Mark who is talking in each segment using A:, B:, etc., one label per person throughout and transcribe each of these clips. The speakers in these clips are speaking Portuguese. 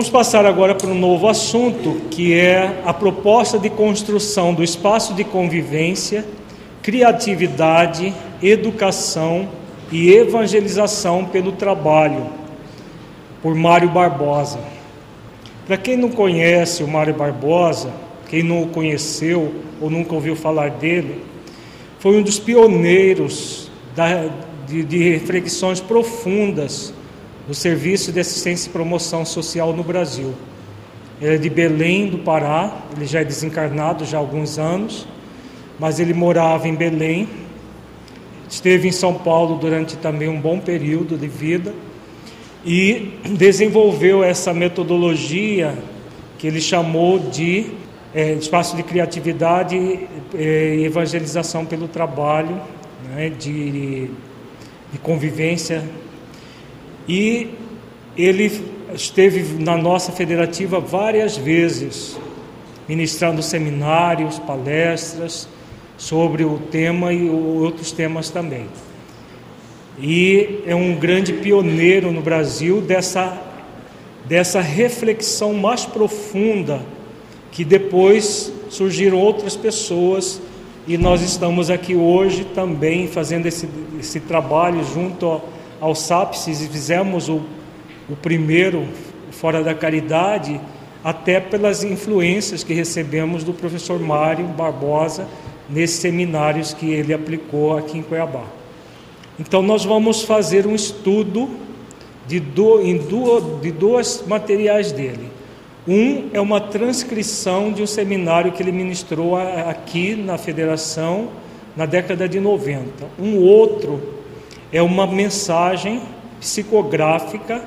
A: Vamos passar agora para um novo assunto, que é a proposta de construção do espaço de convivência, criatividade, educação e evangelização pelo trabalho, por Mário Barbosa. Para quem não conhece o Mário Barbosa, quem não o conheceu ou nunca ouviu falar dele, foi um dos pioneiros da, de, de reflexões profundas do Serviço de Assistência e Promoção Social no Brasil. Ele é de Belém do Pará, ele já é desencarnado já há alguns anos, mas ele morava em Belém, esteve em São Paulo durante também um bom período de vida e desenvolveu essa metodologia que ele chamou de é, espaço de criatividade é, e evangelização pelo trabalho, né, de, de convivência e ele esteve na nossa federativa várias vezes, ministrando seminários, palestras sobre o tema e outros temas também. E é um grande pioneiro no Brasil dessa, dessa reflexão mais profunda que depois surgiram outras pessoas e nós estamos aqui hoje também fazendo esse, esse trabalho junto ao ao SAPSIS e fizemos o, o primeiro Fora da Caridade, até pelas influências que recebemos do professor Mário Barbosa nesses seminários que ele aplicou aqui em Cuiabá. Então, nós vamos fazer um estudo de, do, em duas, de dois materiais dele. Um é uma transcrição de um seminário que ele ministrou aqui na federação na década de 90. Um outro é uma mensagem psicográfica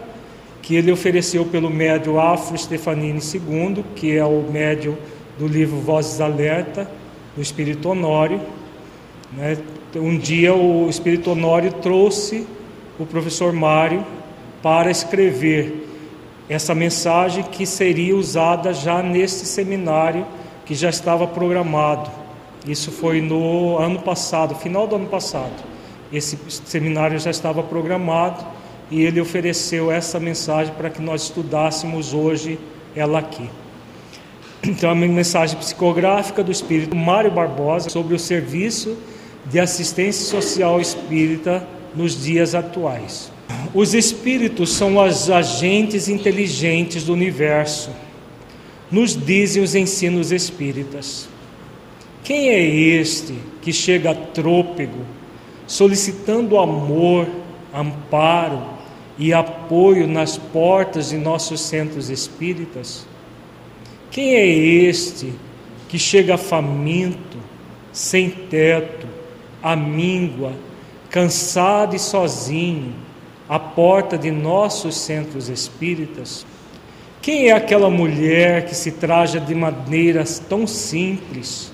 A: que ele ofereceu pelo médio Afro Stefanini II, que é o médio do livro Vozes Alerta, do Espírito Honório. Né? Um dia o Espírito Honório trouxe o professor Mário para escrever essa mensagem que seria usada já nesse seminário que já estava programado. Isso foi no ano passado, final do ano passado. Esse seminário já estava programado e ele ofereceu essa mensagem para que nós estudássemos hoje ela aqui. Então, a mensagem psicográfica do Espírito Mário Barbosa sobre o serviço de assistência social espírita nos dias atuais. Os espíritos são os agentes inteligentes do universo, nos dizem os ensinos espíritas. Quem é este que chega trôpego solicitando amor, amparo e apoio nas portas de nossos centros espíritas? Quem é este que chega faminto, sem teto, amíngua, cansado e sozinho, à porta de nossos centros espíritas? Quem é aquela mulher que se traja de maneiras tão simples,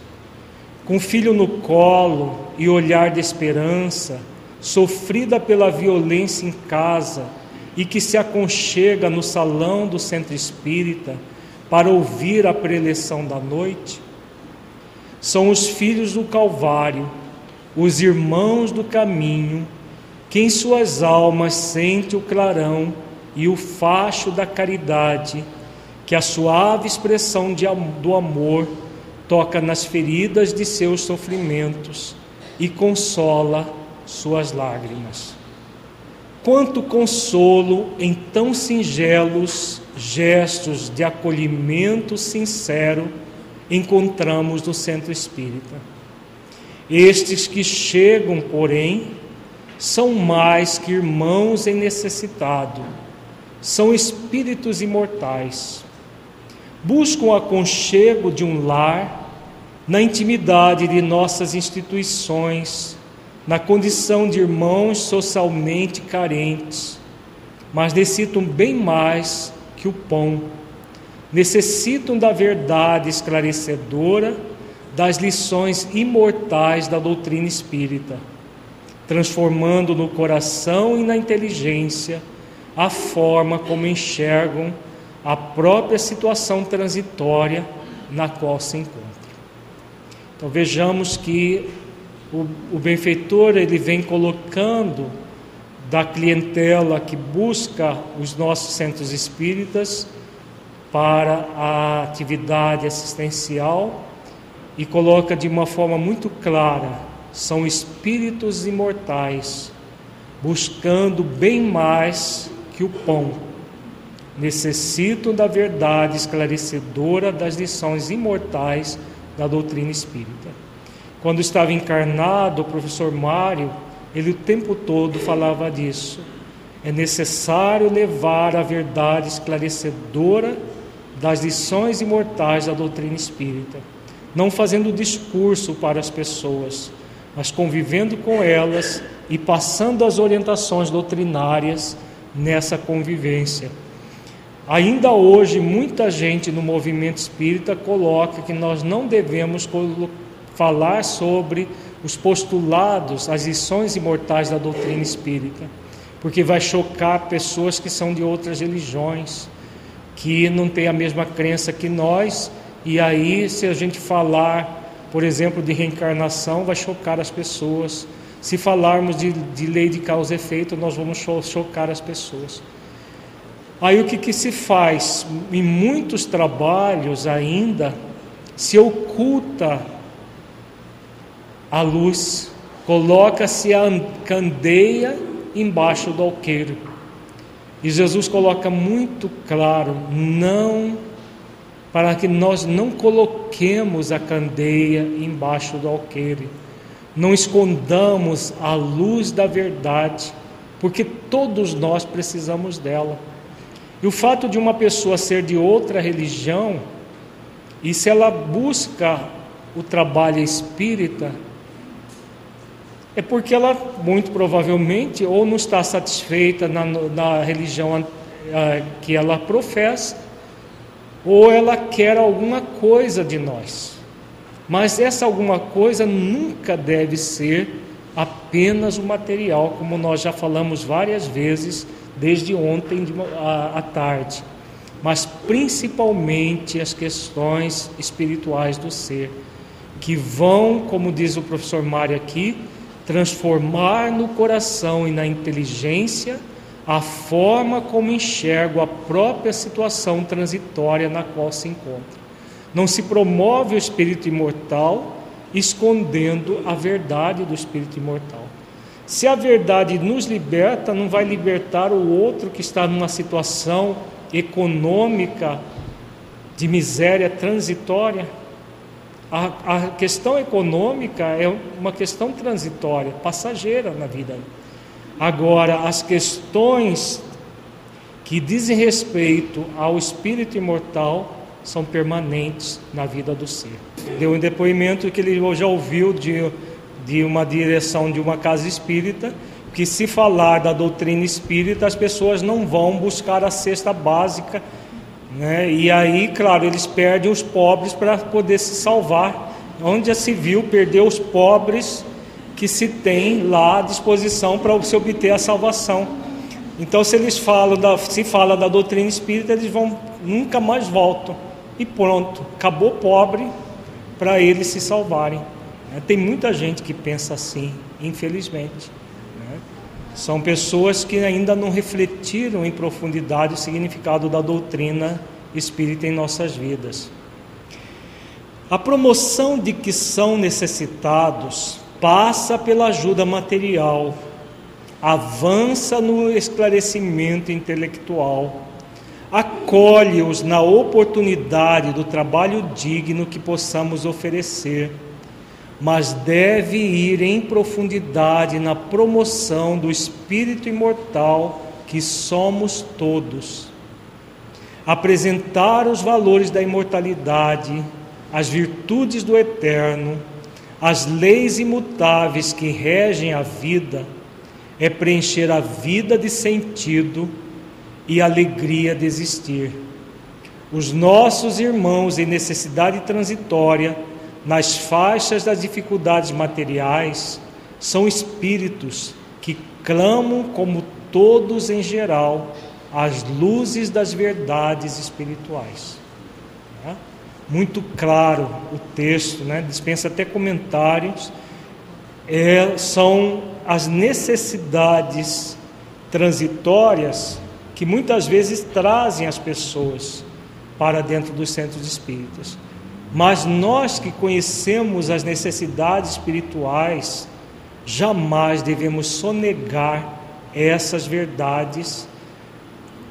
A: com filho no colo e olhar de esperança, sofrida pela violência em casa e que se aconchega no salão do centro espírita para ouvir a preleção da noite? São os filhos do Calvário, os irmãos do caminho, que em suas almas sente o clarão e o facho da caridade, que a suave expressão de, do amor toca nas feridas de seus sofrimentos e consola suas lágrimas. Quanto consolo em tão singelos gestos de acolhimento sincero encontramos no centro espírita. Estes que chegam, porém, são mais que irmãos em necessitado, são espíritos imortais. Buscam o aconchego de um lar na intimidade de nossas instituições, na condição de irmãos socialmente carentes, mas necessitam bem mais que o pão. Necessitam da verdade esclarecedora das lições imortais da doutrina espírita, transformando no coração e na inteligência a forma como enxergam a própria situação transitória na qual se encontram. Então vejamos que o, o benfeitor ele vem colocando da clientela que busca os nossos centros espíritas para a atividade assistencial e coloca de uma forma muito clara: são espíritos imortais, buscando bem mais que o pão. Necessitam da verdade esclarecedora das lições imortais da doutrina espírita. Quando estava encarnado, o professor Mário, ele o tempo todo falava disso. É necessário levar a verdade esclarecedora das lições imortais da doutrina espírita, não fazendo discurso para as pessoas, mas convivendo com elas e passando as orientações doutrinárias nessa convivência. Ainda hoje, muita gente no movimento espírita coloca que nós não devemos falar sobre os postulados, as lições imortais da doutrina espírita, porque vai chocar pessoas que são de outras religiões que não tem a mesma crença que nós, e aí, se a gente falar, por exemplo, de reencarnação, vai chocar as pessoas. Se falarmos de, de lei de causa e efeito, nós vamos chocar as pessoas. Aí o que, que se faz? Em muitos trabalhos ainda se oculta a luz, coloca-se a candeia embaixo do alqueiro. E Jesus coloca muito claro: não, para que nós não coloquemos a candeia embaixo do alqueire, não escondamos a luz da verdade, porque todos nós precisamos dela. E o fato de uma pessoa ser de outra religião, e se ela busca o trabalho espírita, é porque ela, muito provavelmente, ou não está satisfeita na, na religião que ela professa, ou ela quer alguma coisa de nós. Mas essa alguma coisa nunca deve ser apenas o material, como nós já falamos várias vezes desde ontem à tarde, mas principalmente as questões espirituais do ser, que vão, como diz o professor Mário aqui, transformar no coração e na inteligência a forma como enxergo a própria situação transitória na qual se encontra. Não se promove o espírito imortal escondendo a verdade do espírito imortal. Se a verdade nos liberta, não vai libertar o outro que está numa situação econômica de miséria transitória? A, a questão econômica é uma questão transitória, passageira na vida. Agora, as questões que dizem respeito ao espírito imortal são permanentes na vida do ser. Deu um depoimento que ele já ouviu de, de uma direção de uma casa espírita, que se falar da doutrina espírita, as pessoas não vão buscar a cesta básica né? E aí, claro, eles perdem os pobres para poder se salvar. Onde já se viu perder os pobres que se tem lá à disposição para se obter a salvação. Então, se eles falam da, se fala da doutrina espírita, eles vão nunca mais voltam e pronto, acabou pobre para eles se salvarem. Né? Tem muita gente que pensa assim, infelizmente. Né? São pessoas que ainda não refletiram em profundidade o significado da doutrina espírita em nossas vidas. A promoção de que são necessitados passa pela ajuda material, avança no esclarecimento intelectual, acolhe-os na oportunidade do trabalho digno que possamos oferecer mas deve ir em profundidade na promoção do espírito imortal que somos todos. Apresentar os valores da imortalidade, as virtudes do eterno, as leis imutáveis que regem a vida, é preencher a vida de sentido e alegria de existir. Os nossos irmãos em necessidade transitória nas faixas das dificuldades materiais, são espíritos que clamam, como todos em geral, as luzes das verdades espirituais. Né? Muito claro o texto, né? dispensa até comentários. É, são as necessidades transitórias que muitas vezes trazem as pessoas para dentro dos centros espíritas. Mas nós que conhecemos as necessidades espirituais, jamais devemos sonegar essas verdades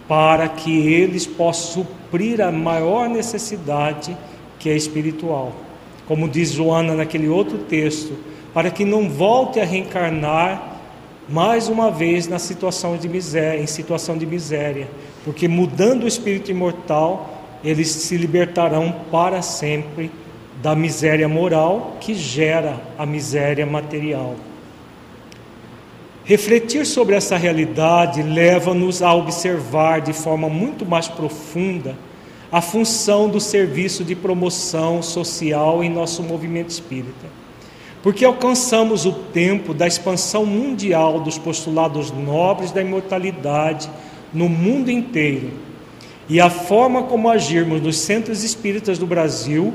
A: para que eles possam suprir a maior necessidade que é espiritual. Como diz Joana naquele outro texto, para que não volte a reencarnar mais uma vez na situação de miséria, em situação de miséria, porque mudando o espírito imortal, eles se libertarão para sempre da miséria moral que gera a miséria material. Refletir sobre essa realidade leva-nos a observar de forma muito mais profunda a função do serviço de promoção social em nosso movimento espírita. Porque alcançamos o tempo da expansão mundial dos postulados nobres da imortalidade no mundo inteiro. E a forma como agirmos nos centros espíritas do Brasil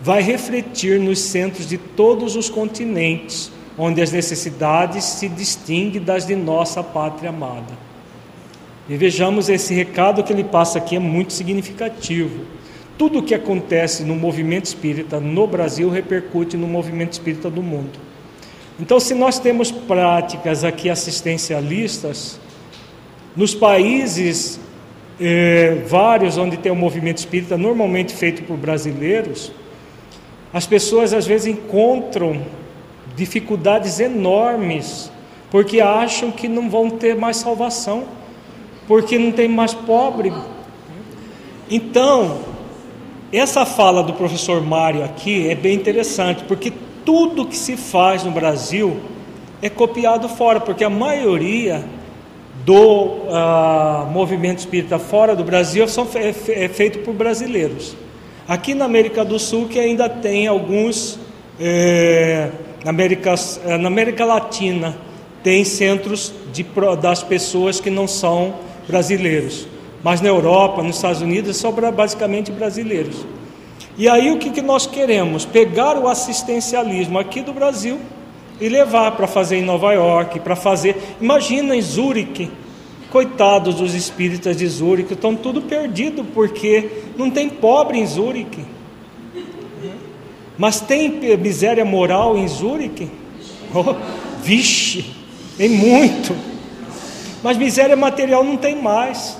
A: vai refletir nos centros de todos os continentes, onde as necessidades se distinguem das de nossa pátria amada. E vejamos esse recado que ele passa aqui é muito significativo. Tudo o que acontece no movimento espírita no Brasil repercute no movimento espírita do mundo. Então, se nós temos práticas aqui assistencialistas, nos países eh, vários onde tem o um movimento espírita, normalmente feito por brasileiros, as pessoas às vezes encontram dificuldades enormes porque acham que não vão ter mais salvação, porque não tem mais pobre. Então, essa fala do professor Mário aqui é bem interessante, porque tudo que se faz no Brasil é copiado fora, porque a maioria do uh, movimento espírita fora do Brasil são, é, é feito por brasileiros. Aqui na América do Sul, que ainda tem alguns, é, na, América, é, na América Latina, tem centros de, das pessoas que não são brasileiros. Mas na Europa, nos Estados Unidos, são basicamente brasileiros. E aí o que, que nós queremos? Pegar o assistencialismo aqui do Brasil e levar para fazer em Nova York, para fazer. Imagina em Zurique, coitados dos espíritas de Zurique, estão tudo perdido porque não tem pobre em Zurique. Mas tem miséria moral em Zurique? Oh, vixe, tem muito. Mas miséria material não tem mais.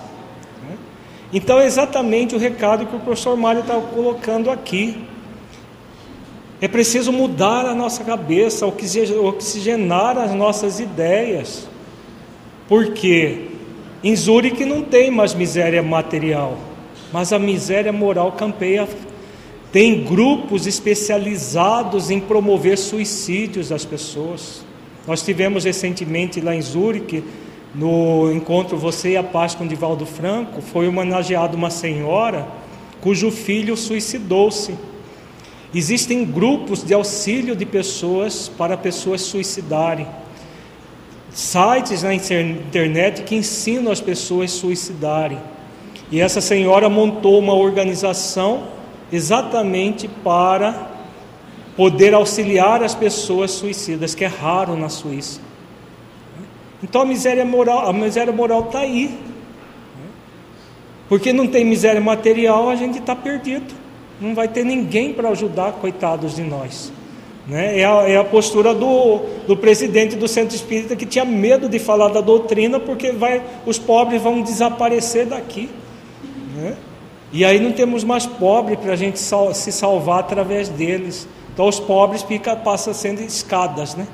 A: Então é exatamente o recado que o professor Mário está colocando aqui. É preciso mudar a nossa cabeça, oxigenar as nossas ideias. Porque em Zurique não tem mais miséria material, mas a miséria moral campeia. Tem grupos especializados em promover suicídios das pessoas. Nós tivemos recentemente lá em Zurique no encontro Você e a Paz com Divaldo Franco, foi homenageada uma senhora cujo filho suicidou-se. Existem grupos de auxílio de pessoas para pessoas suicidarem. Sites na internet que ensinam as pessoas a suicidarem. E essa senhora montou uma organização exatamente para poder auxiliar as pessoas suicidas, que é raro na Suíça. Então a miséria moral, a miséria moral está aí. Porque não tem miséria material, a gente está perdido. Não vai ter ninguém para ajudar, coitados de nós. Né? É, a, é a postura do, do presidente do centro espírita que tinha medo de falar da doutrina, porque vai, os pobres vão desaparecer daqui. Né? E aí não temos mais pobre para a gente sal, se salvar através deles. Então os pobres fica, passam sendo escadas, né?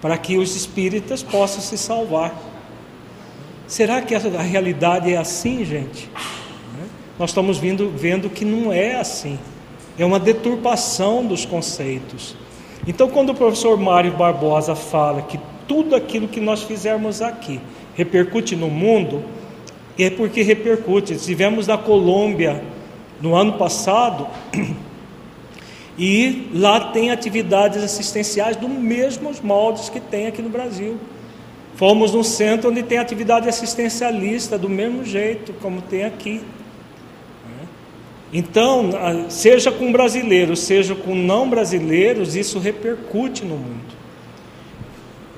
A: Para que os espíritas possam se salvar. Será que a realidade é assim, gente? Nós estamos vendo, vendo que não é assim. É uma deturpação dos conceitos. Então, quando o professor Mário Barbosa fala que tudo aquilo que nós fizermos aqui repercute no mundo, é porque repercute. Estivemos na Colômbia no ano passado E lá tem atividades assistenciais dos mesmos moldes que tem aqui no Brasil. Fomos num centro onde tem atividade assistencialista do mesmo jeito como tem aqui. Então, seja com brasileiros, seja com não brasileiros, isso repercute no mundo.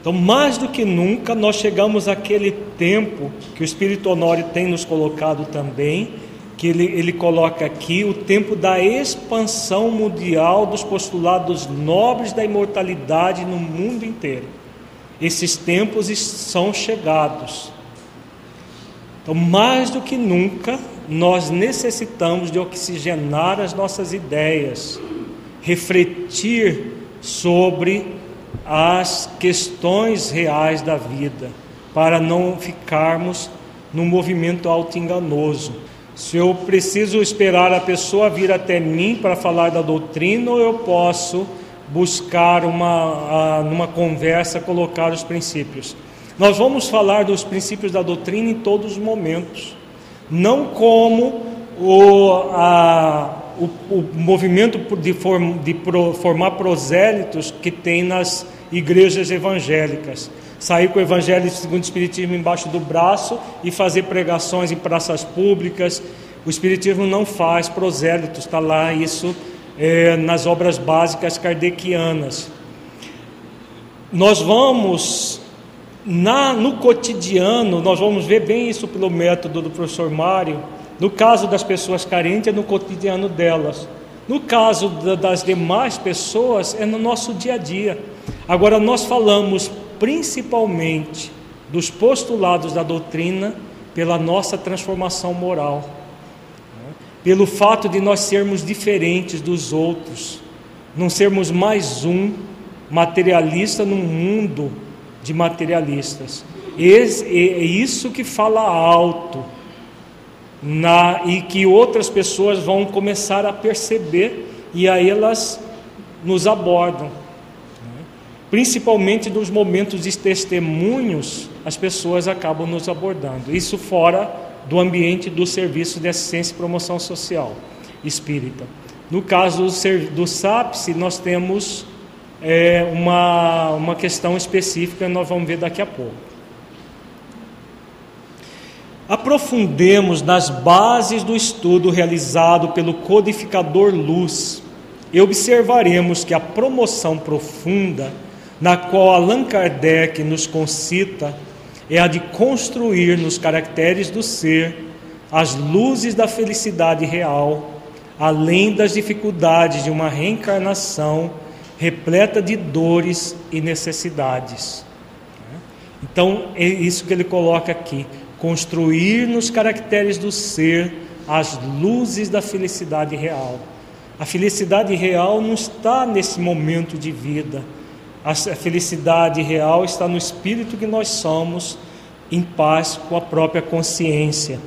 A: Então, mais do que nunca, nós chegamos àquele tempo que o Espírito Honório tem nos colocado também, que ele, ele coloca aqui o tempo da expansão mundial dos postulados nobres da imortalidade no mundo inteiro. Esses tempos são chegados. Então, mais do que nunca, nós necessitamos de oxigenar as nossas ideias, refletir sobre as questões reais da vida, para não ficarmos num movimento auto-enganoso. Se eu preciso esperar a pessoa vir até mim para falar da doutrina, ou eu posso buscar uma, numa conversa, colocar os princípios. Nós vamos falar dos princípios da doutrina em todos os momentos, não como o, a, o, o movimento de, form, de pro, formar prosélitos que tem nas igrejas evangélicas sair com o Evangelho segundo o Espiritismo embaixo do braço e fazer pregações em praças públicas. O Espiritismo não faz prosélitos, está lá isso é, nas obras básicas kardecianas. Nós vamos, na, no cotidiano, nós vamos ver bem isso pelo método do professor Mário, no caso das pessoas carentes, é no cotidiano delas. No caso das demais pessoas, é no nosso dia a dia. Agora, nós falamos principalmente dos postulados da doutrina pela nossa transformação moral, né? pelo fato de nós sermos diferentes dos outros, não sermos mais um materialista num mundo de materialistas. É isso que fala alto na, e que outras pessoas vão começar a perceber e aí elas nos abordam. Principalmente nos momentos de testemunhos, as pessoas acabam nos abordando. Isso fora do ambiente do serviço de assistência e promoção social espírita. No caso do SAPS, nós temos é, uma, uma questão específica, nós vamos ver daqui a pouco. Aprofundemos nas bases do estudo realizado pelo codificador Luz e observaremos que a promoção profunda na qual Allan Kardec nos concita é a de construir nos caracteres do ser as luzes da felicidade real, além das dificuldades de uma reencarnação repleta de dores e necessidades. Então, é isso que ele coloca aqui: construir nos caracteres do ser as luzes da felicidade real. A felicidade real não está nesse momento de vida a felicidade real está no espírito que nós somos, em paz com a própria consciência.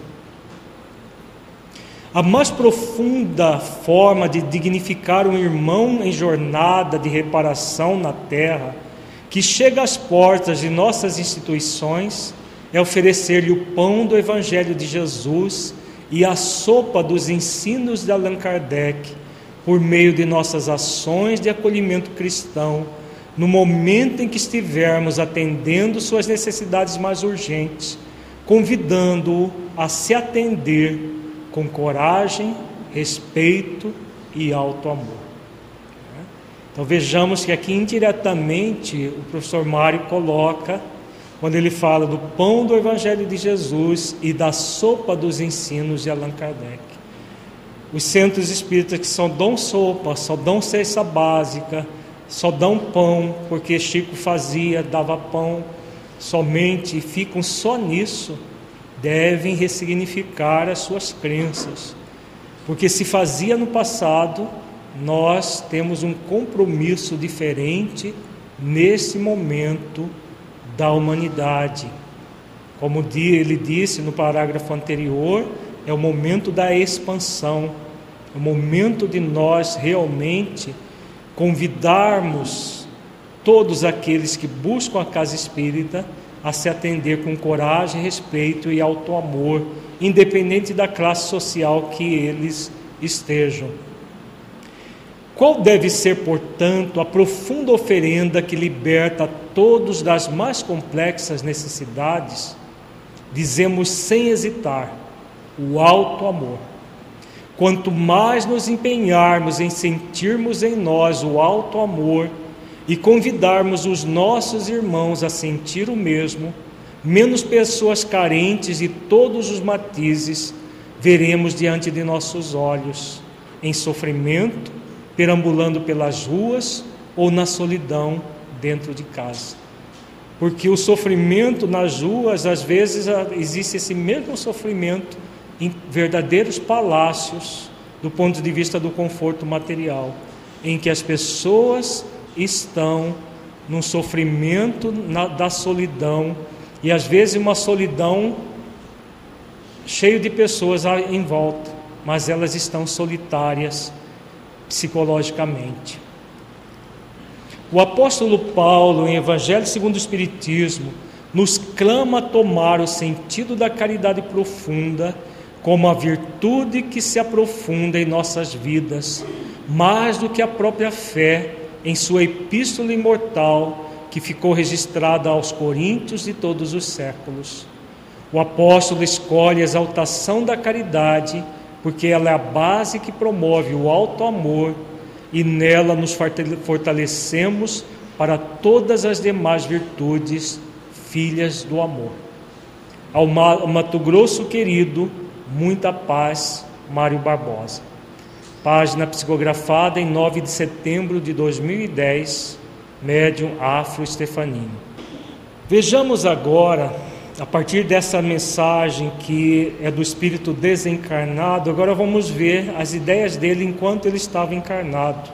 A: A mais profunda forma de dignificar um irmão em jornada de reparação na terra, que chega às portas de nossas instituições, é oferecer-lhe o pão do Evangelho de Jesus e a sopa dos ensinos de Allan Kardec, por meio de nossas ações de acolhimento cristão no momento em que estivermos atendendo suas necessidades mais urgentes, convidando-o a se atender com coragem, respeito e alto amor. Então vejamos que aqui indiretamente o professor Mário coloca, quando ele fala do pão do Evangelho de Jesus e da sopa dos ensinos de Allan Kardec. Os centros espíritas que só dão sopa, só dão cesta básica, só dão pão porque Chico fazia, dava pão somente e ficam só nisso, devem ressignificar as suas crenças. Porque se fazia no passado, nós temos um compromisso diferente nesse momento da humanidade. Como ele disse no parágrafo anterior, é o momento da expansão, é o momento de nós realmente convidarmos todos aqueles que buscam a casa espírita a se atender com coragem, respeito e alto amor, independente da classe social que eles estejam. Qual deve ser, portanto, a profunda oferenda que liberta todos das mais complexas necessidades? Dizemos sem hesitar: o alto amor. Quanto mais nos empenharmos em sentirmos em nós o alto amor e convidarmos os nossos irmãos a sentir o mesmo, menos pessoas carentes de todos os matizes veremos diante de nossos olhos, em sofrimento, perambulando pelas ruas ou na solidão dentro de casa. Porque o sofrimento nas ruas, às vezes, existe esse mesmo sofrimento em verdadeiros palácios, do ponto de vista do conforto material, em que as pessoas estão num sofrimento na, da solidão, e às vezes uma solidão cheio de pessoas em volta, mas elas estão solitárias psicologicamente. O apóstolo Paulo, em Evangelho segundo o Espiritismo, nos clama a tomar o sentido da caridade profunda como a virtude que se aprofunda em nossas vidas, mais do que a própria fé, em sua epístola imortal que ficou registrada aos Coríntios de todos os séculos. O apóstolo escolhe a exaltação da caridade, porque ela é a base que promove o alto amor e nela nos fortalecemos para todas as demais virtudes, filhas do amor. Ao Mato Grosso querido, muita paz, Mário Barbosa. Página psicografada em 9 de setembro de 2010, médium Afro Stefanini. Vejamos agora, a partir dessa mensagem que é do espírito desencarnado, agora vamos ver as ideias dele enquanto ele estava encarnado.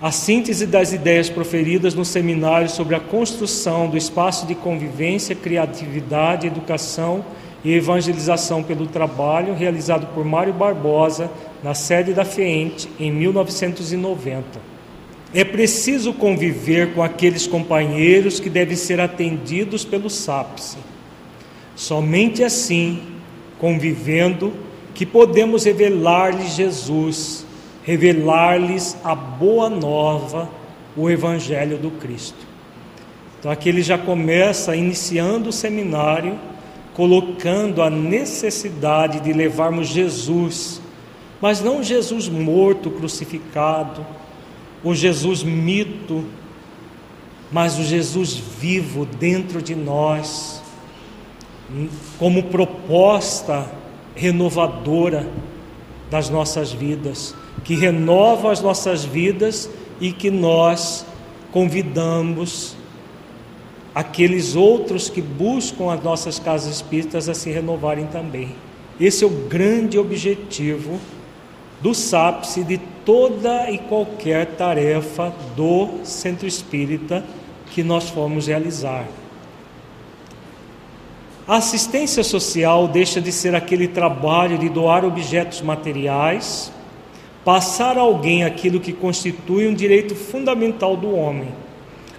A: A síntese das ideias proferidas no seminário sobre a construção do espaço de convivência, criatividade, educação e evangelização pelo trabalho, realizado por Mário Barbosa na sede da FEENTE em 1990. É preciso conviver com aqueles companheiros que devem ser atendidos pelo SAPSE. Somente assim, convivendo, que podemos revelar-lhes Jesus, revelar-lhes a boa nova, o Evangelho do Cristo. Então aqui ele já começa iniciando o seminário colocando a necessidade de levarmos Jesus, mas não Jesus morto, crucificado, o Jesus mito, mas o Jesus vivo dentro de nós, como proposta renovadora das nossas vidas, que renova as nossas vidas e que nós convidamos aqueles outros que buscam as nossas casas espíritas a se renovarem também. Esse é o grande objetivo do SAPS e de toda e qualquer tarefa do centro espírita que nós formos realizar. A assistência social deixa de ser aquele trabalho de doar objetos materiais, passar a alguém aquilo que constitui um direito fundamental do homem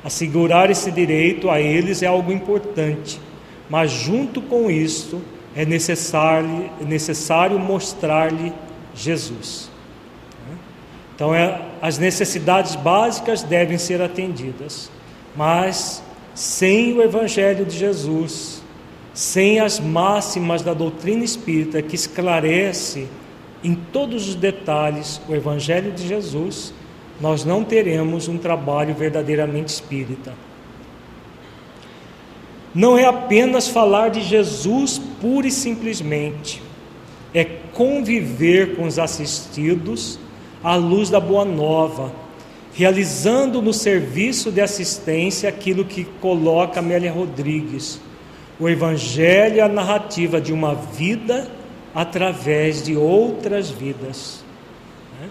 A: Assegurar esse direito a eles é algo importante, mas junto com isso é necessário, é mostrar-lhe Jesus. Então, é, as necessidades básicas devem ser atendidas, mas sem o Evangelho de Jesus, sem as máximas da doutrina espírita que esclarece em todos os detalhes o Evangelho de Jesus, nós não teremos um trabalho verdadeiramente espírita. Não é apenas falar de Jesus pura e simplesmente, é conviver com os assistidos à luz da Boa Nova, realizando no serviço de assistência aquilo que coloca Amélia Rodrigues, o Evangelho e a narrativa de uma vida através de outras vidas. Né?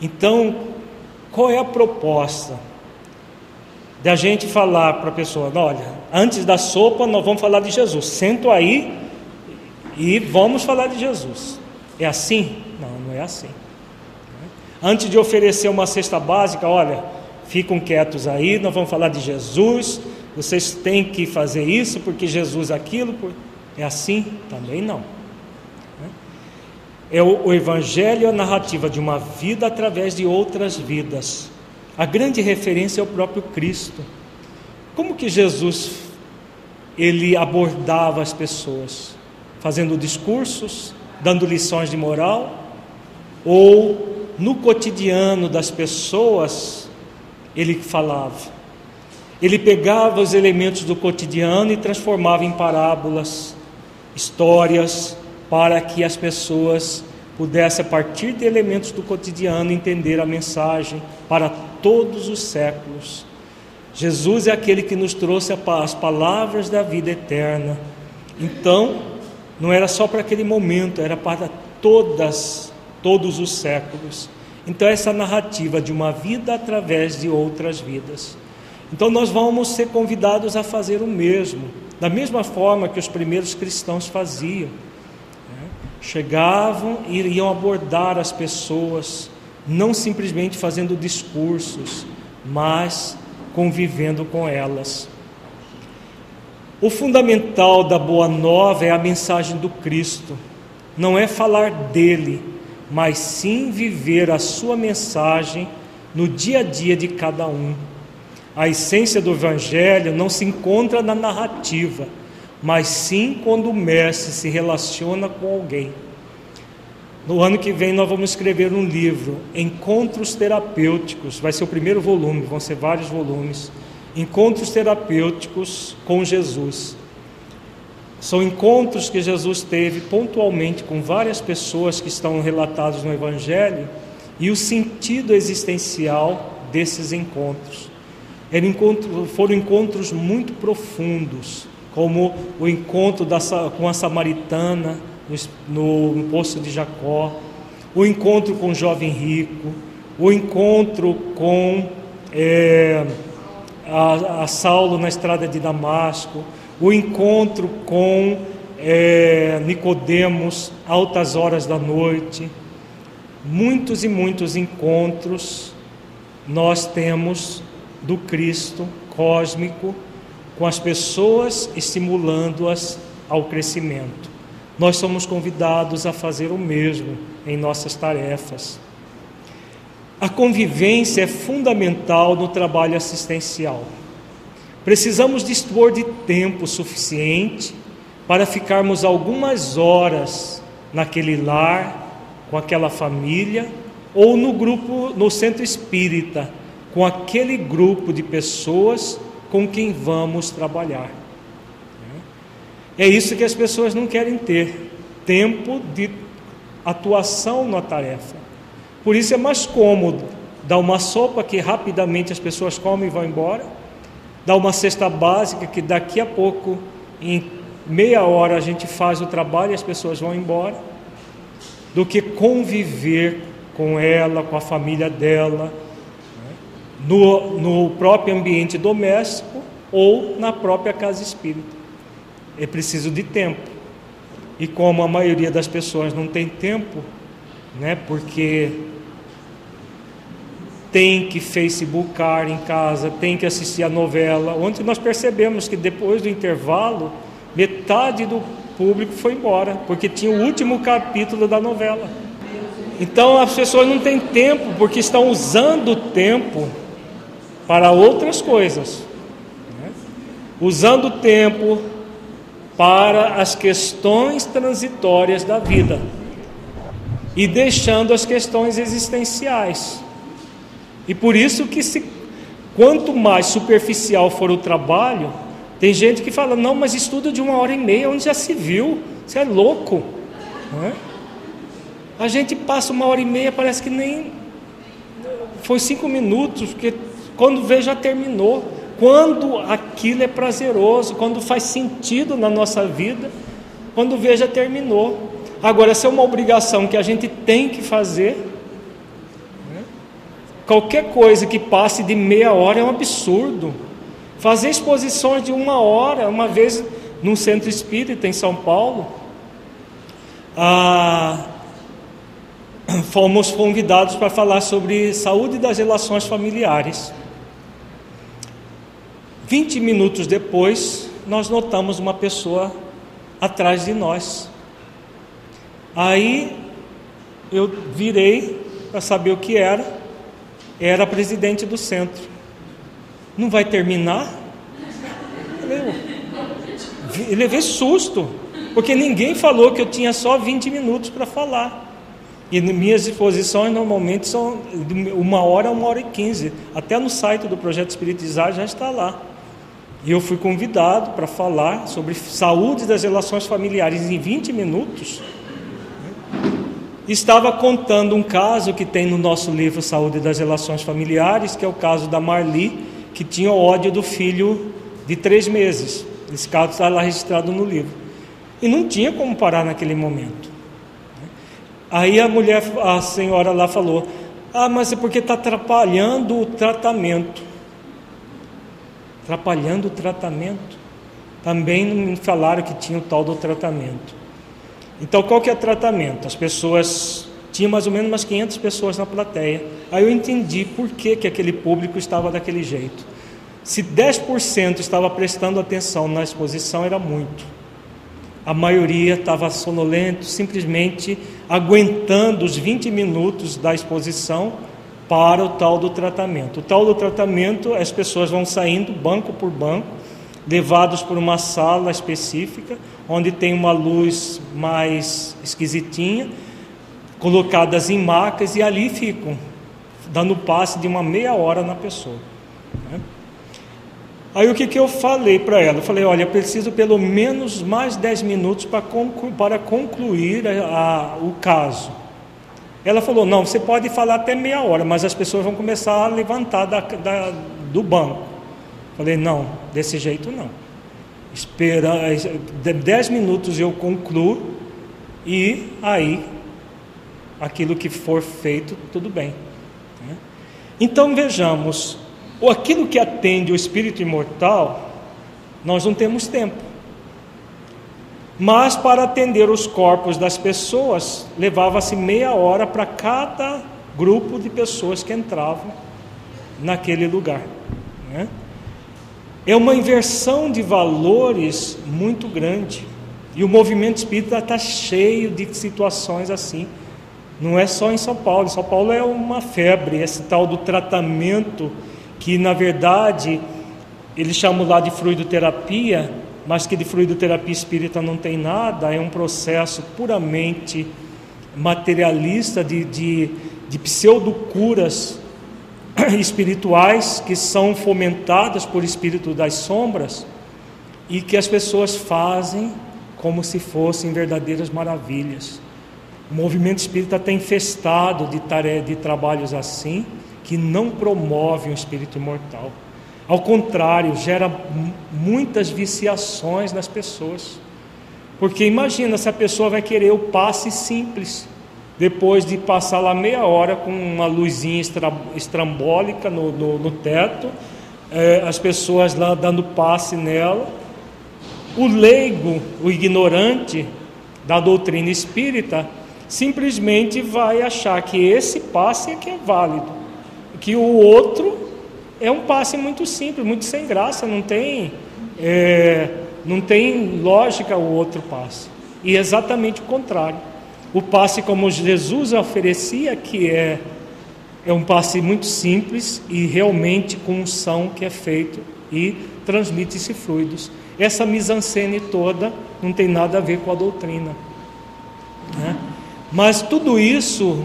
A: Então, qual é a proposta? Da gente falar para a pessoa: olha, antes da sopa nós vamos falar de Jesus. Sento aí e vamos falar de Jesus. É assim? Não, não é assim. Antes de oferecer uma cesta básica, olha, ficam quietos aí, nós vamos falar de Jesus. Vocês têm que fazer isso porque Jesus aquilo. É assim? Também não. É o, o Evangelho a narrativa de uma vida através de outras vidas. A grande referência é o próprio Cristo. Como que Jesus ele abordava as pessoas? Fazendo discursos, dando lições de moral, ou no cotidiano das pessoas ele falava. Ele pegava os elementos do cotidiano e transformava em parábolas, histórias, para que as pessoas pudessem, a partir de elementos do cotidiano, entender a mensagem para todos os séculos. Jesus é aquele que nos trouxe as palavras da vida eterna. Então, não era só para aquele momento, era para todas, todos os séculos. Então, essa narrativa de uma vida através de outras vidas. Então, nós vamos ser convidados a fazer o mesmo, da mesma forma que os primeiros cristãos faziam. Chegavam e iriam abordar as pessoas, não simplesmente fazendo discursos, mas convivendo com elas. O fundamental da Boa Nova é a mensagem do Cristo, não é falar dele, mas sim viver a sua mensagem no dia a dia de cada um. A essência do Evangelho não se encontra na narrativa, mas sim quando o mestre se relaciona com alguém. No ano que vem nós vamos escrever um livro, Encontros Terapêuticos, vai ser o primeiro volume, vão ser vários volumes. Encontros terapêuticos com Jesus. São encontros que Jesus teve pontualmente com várias pessoas que estão relatados no Evangelho e o sentido existencial desses encontros. Foram encontros muito profundos, como o encontro da, com a samaritana, no, no poço de Jacó, o encontro com o jovem rico, o encontro com é, a, a, Saulo na estrada de Damasco, o encontro com é, Nicodemos altas horas da noite, muitos e muitos encontros nós temos do Cristo cósmico com as pessoas estimulando-as ao crescimento nós somos convidados a fazer o mesmo em nossas tarefas. A convivência é fundamental no trabalho assistencial. Precisamos dispor de tempo suficiente para ficarmos algumas horas naquele lar, com aquela família, ou no grupo, no centro espírita, com aquele grupo de pessoas com quem vamos trabalhar. É isso que as pessoas não querem ter: tempo de atuação na tarefa. Por isso é mais cômodo dar uma sopa que rapidamente as pessoas comem e vão embora, dar uma cesta básica que daqui a pouco, em meia hora, a gente faz o trabalho e as pessoas vão embora, do que conviver com ela, com a família dela, no, no próprio ambiente doméstico ou na própria casa espírita é preciso de tempo. E como a maioria das pessoas não tem tempo, né, porque tem que facebookar em casa, tem que assistir a novela. Ontem nós percebemos que depois do intervalo, metade do público foi embora, porque tinha o último capítulo da novela. Então as pessoas não têm tempo, porque estão usando o tempo para outras coisas. Né? Usando o tempo para as questões transitórias da vida e deixando as questões existenciais. E por isso que se quanto mais superficial for o trabalho, tem gente que fala, não, mas estudo de uma hora e meia, onde já se viu, você é louco. É? A gente passa uma hora e meia, parece que nem foi cinco minutos, porque quando vê já terminou quando aquilo é prazeroso, quando faz sentido na nossa vida, quando veja terminou. Agora, se é uma obrigação que a gente tem que fazer, né? qualquer coisa que passe de meia hora é um absurdo. Fazer exposições de uma hora, uma vez num centro espírita em São Paulo, ah, fomos convidados para falar sobre saúde das relações familiares. 20 minutos depois, nós notamos uma pessoa atrás de nós. Aí eu virei para saber o que era. Era presidente do centro. Não vai terminar? Eu levei susto, porque ninguém falou que eu tinha só 20 minutos para falar. E minhas exposições normalmente são de uma hora a uma hora e quinze. Até no site do Projeto Espiritizar já está lá. E eu fui convidado para falar sobre saúde das relações familiares em 20 minutos. estava contando um caso que tem no nosso livro Saúde das Relações Familiares, que é o caso da Marli, que tinha ódio do filho de três meses. Esse caso está lá registrado no livro. E não tinha como parar naquele momento. Aí a mulher, a senhora lá falou: Ah, mas é porque está atrapalhando o tratamento. Atrapalhando o tratamento. Também não me falaram que tinha o tal do tratamento. Então, qual que é o tratamento? As pessoas tinha mais ou menos umas 500 pessoas na plateia. Aí eu entendi por que, que aquele público estava daquele jeito. Se 10% estava prestando atenção na exposição, era muito. A maioria estava sonolento, simplesmente aguentando os 20 minutos da exposição para o tal do tratamento. O tal do tratamento, as pessoas vão saindo banco por banco, levados por uma sala específica, onde tem uma luz mais esquisitinha, colocadas em macas e ali ficam, dando passe de uma meia hora na pessoa. Né? Aí o que, que eu falei para ela? Eu falei, olha, preciso pelo menos mais 10 minutos para, conclu para concluir a, a, o caso. Ela falou, não, você pode falar até meia hora, mas as pessoas vão começar a levantar da, da, do banco. Falei, não, desse jeito não. Espera, 10 minutos eu concluo e aí aquilo que for feito, tudo bem. Né? Então vejamos, aquilo que atende o espírito imortal, nós não temos tempo. Mas para atender os corpos das pessoas, levava-se meia hora para cada grupo de pessoas que entravam naquele lugar. Né? É uma inversão de valores muito grande. E o movimento espírita está cheio de situações assim. Não é só em São Paulo. Em São Paulo é uma febre, esse tal do tratamento, que na verdade eles chamam lá de fluidoterapia, mas que de fluidoterapia espírita não tem nada, é um processo puramente materialista de, de, de pseudo-curas espirituais que são fomentadas por espírito das sombras e que as pessoas fazem como se fossem verdadeiras maravilhas. O movimento espírita está infestado de, tarefas, de trabalhos assim, que não promovem o espírito imortal. Ao contrário, gera muitas viciações nas pessoas. Porque imagina se a pessoa vai querer o passe simples, depois de passar lá meia hora com uma luzinha estrambólica no, no, no teto, é, as pessoas lá dando passe nela. O leigo, o ignorante da doutrina espírita, simplesmente vai achar que esse passe é que é válido, que o outro é um passe muito simples, muito sem graça, não tem, é, não tem lógica o outro passe. E exatamente o contrário. O passe como Jesus oferecia, que é, é um passe muito simples e realmente com unção que é feito e transmite-se fluidos. Essa mise-en-scène toda não tem nada a ver com a doutrina. Né? Mas tudo isso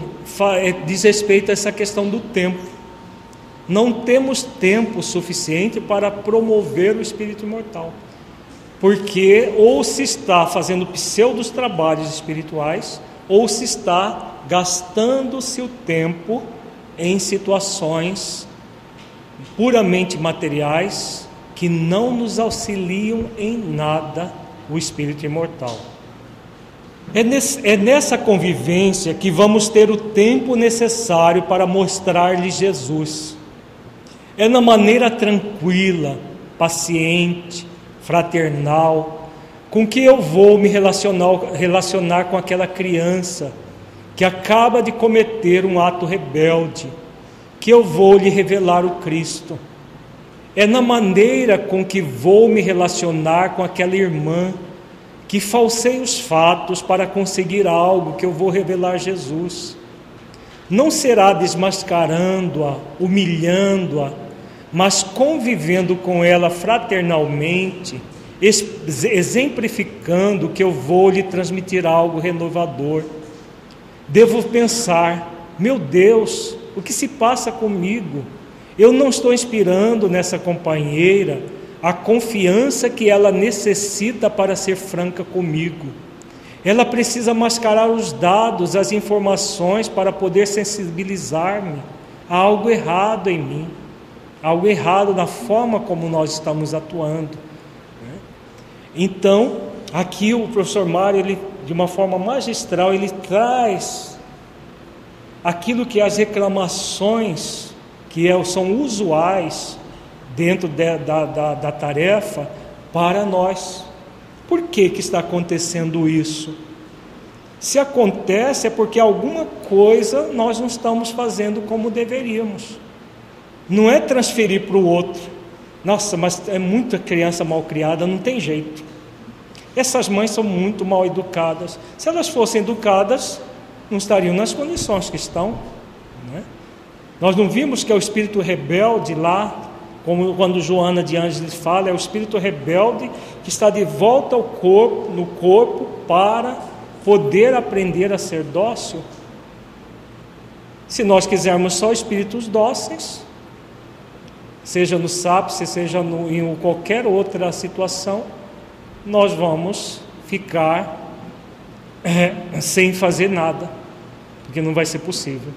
A: é, diz respeito a essa questão do tempo. Não temos tempo suficiente para promover o espírito imortal. Porque ou se está fazendo pseudos trabalhos espirituais, ou se está gastando seu tempo em situações puramente materiais que não nos auxiliam em nada o espírito imortal. É, nesse, é nessa convivência que vamos ter o tempo necessário para mostrar-lhe Jesus. É na maneira tranquila, paciente, fraternal, com que eu vou me relacionar, relacionar com aquela criança que acaba de cometer um ato rebelde, que eu vou lhe revelar o Cristo. É na maneira com que vou me relacionar com aquela irmã que falsei os fatos para conseguir algo que eu vou revelar Jesus. Não será desmascarando-a, humilhando-a, mas convivendo com ela fraternalmente, exemplificando que eu vou lhe transmitir algo renovador. Devo pensar: meu Deus, o que se passa comigo? Eu não estou inspirando nessa companheira a confiança que ela necessita para ser franca comigo. Ela precisa mascarar os dados, as informações para poder sensibilizar-me a algo errado em mim, algo errado na forma como nós estamos atuando. Né? Então, aqui o professor Mário, ele, de uma forma magistral, ele traz aquilo que as reclamações que é, são usuais dentro de, da, da, da tarefa para nós. Por que, que está acontecendo isso? Se acontece é porque alguma coisa nós não estamos fazendo como deveríamos. Não é transferir para o outro. Nossa, mas é muita criança mal criada, não tem jeito. Essas mães são muito mal educadas. Se elas fossem educadas, não estariam nas condições que estão. Não é? Nós não vimos que é o espírito rebelde lá como quando Joana de Ângeles fala, é o espírito rebelde que está de volta ao corpo, no corpo para poder aprender a ser dócil. Se nós quisermos só espíritos dóceis, seja no SAPS, seja no, em qualquer outra situação, nós vamos ficar é, sem fazer nada, porque não vai ser possível.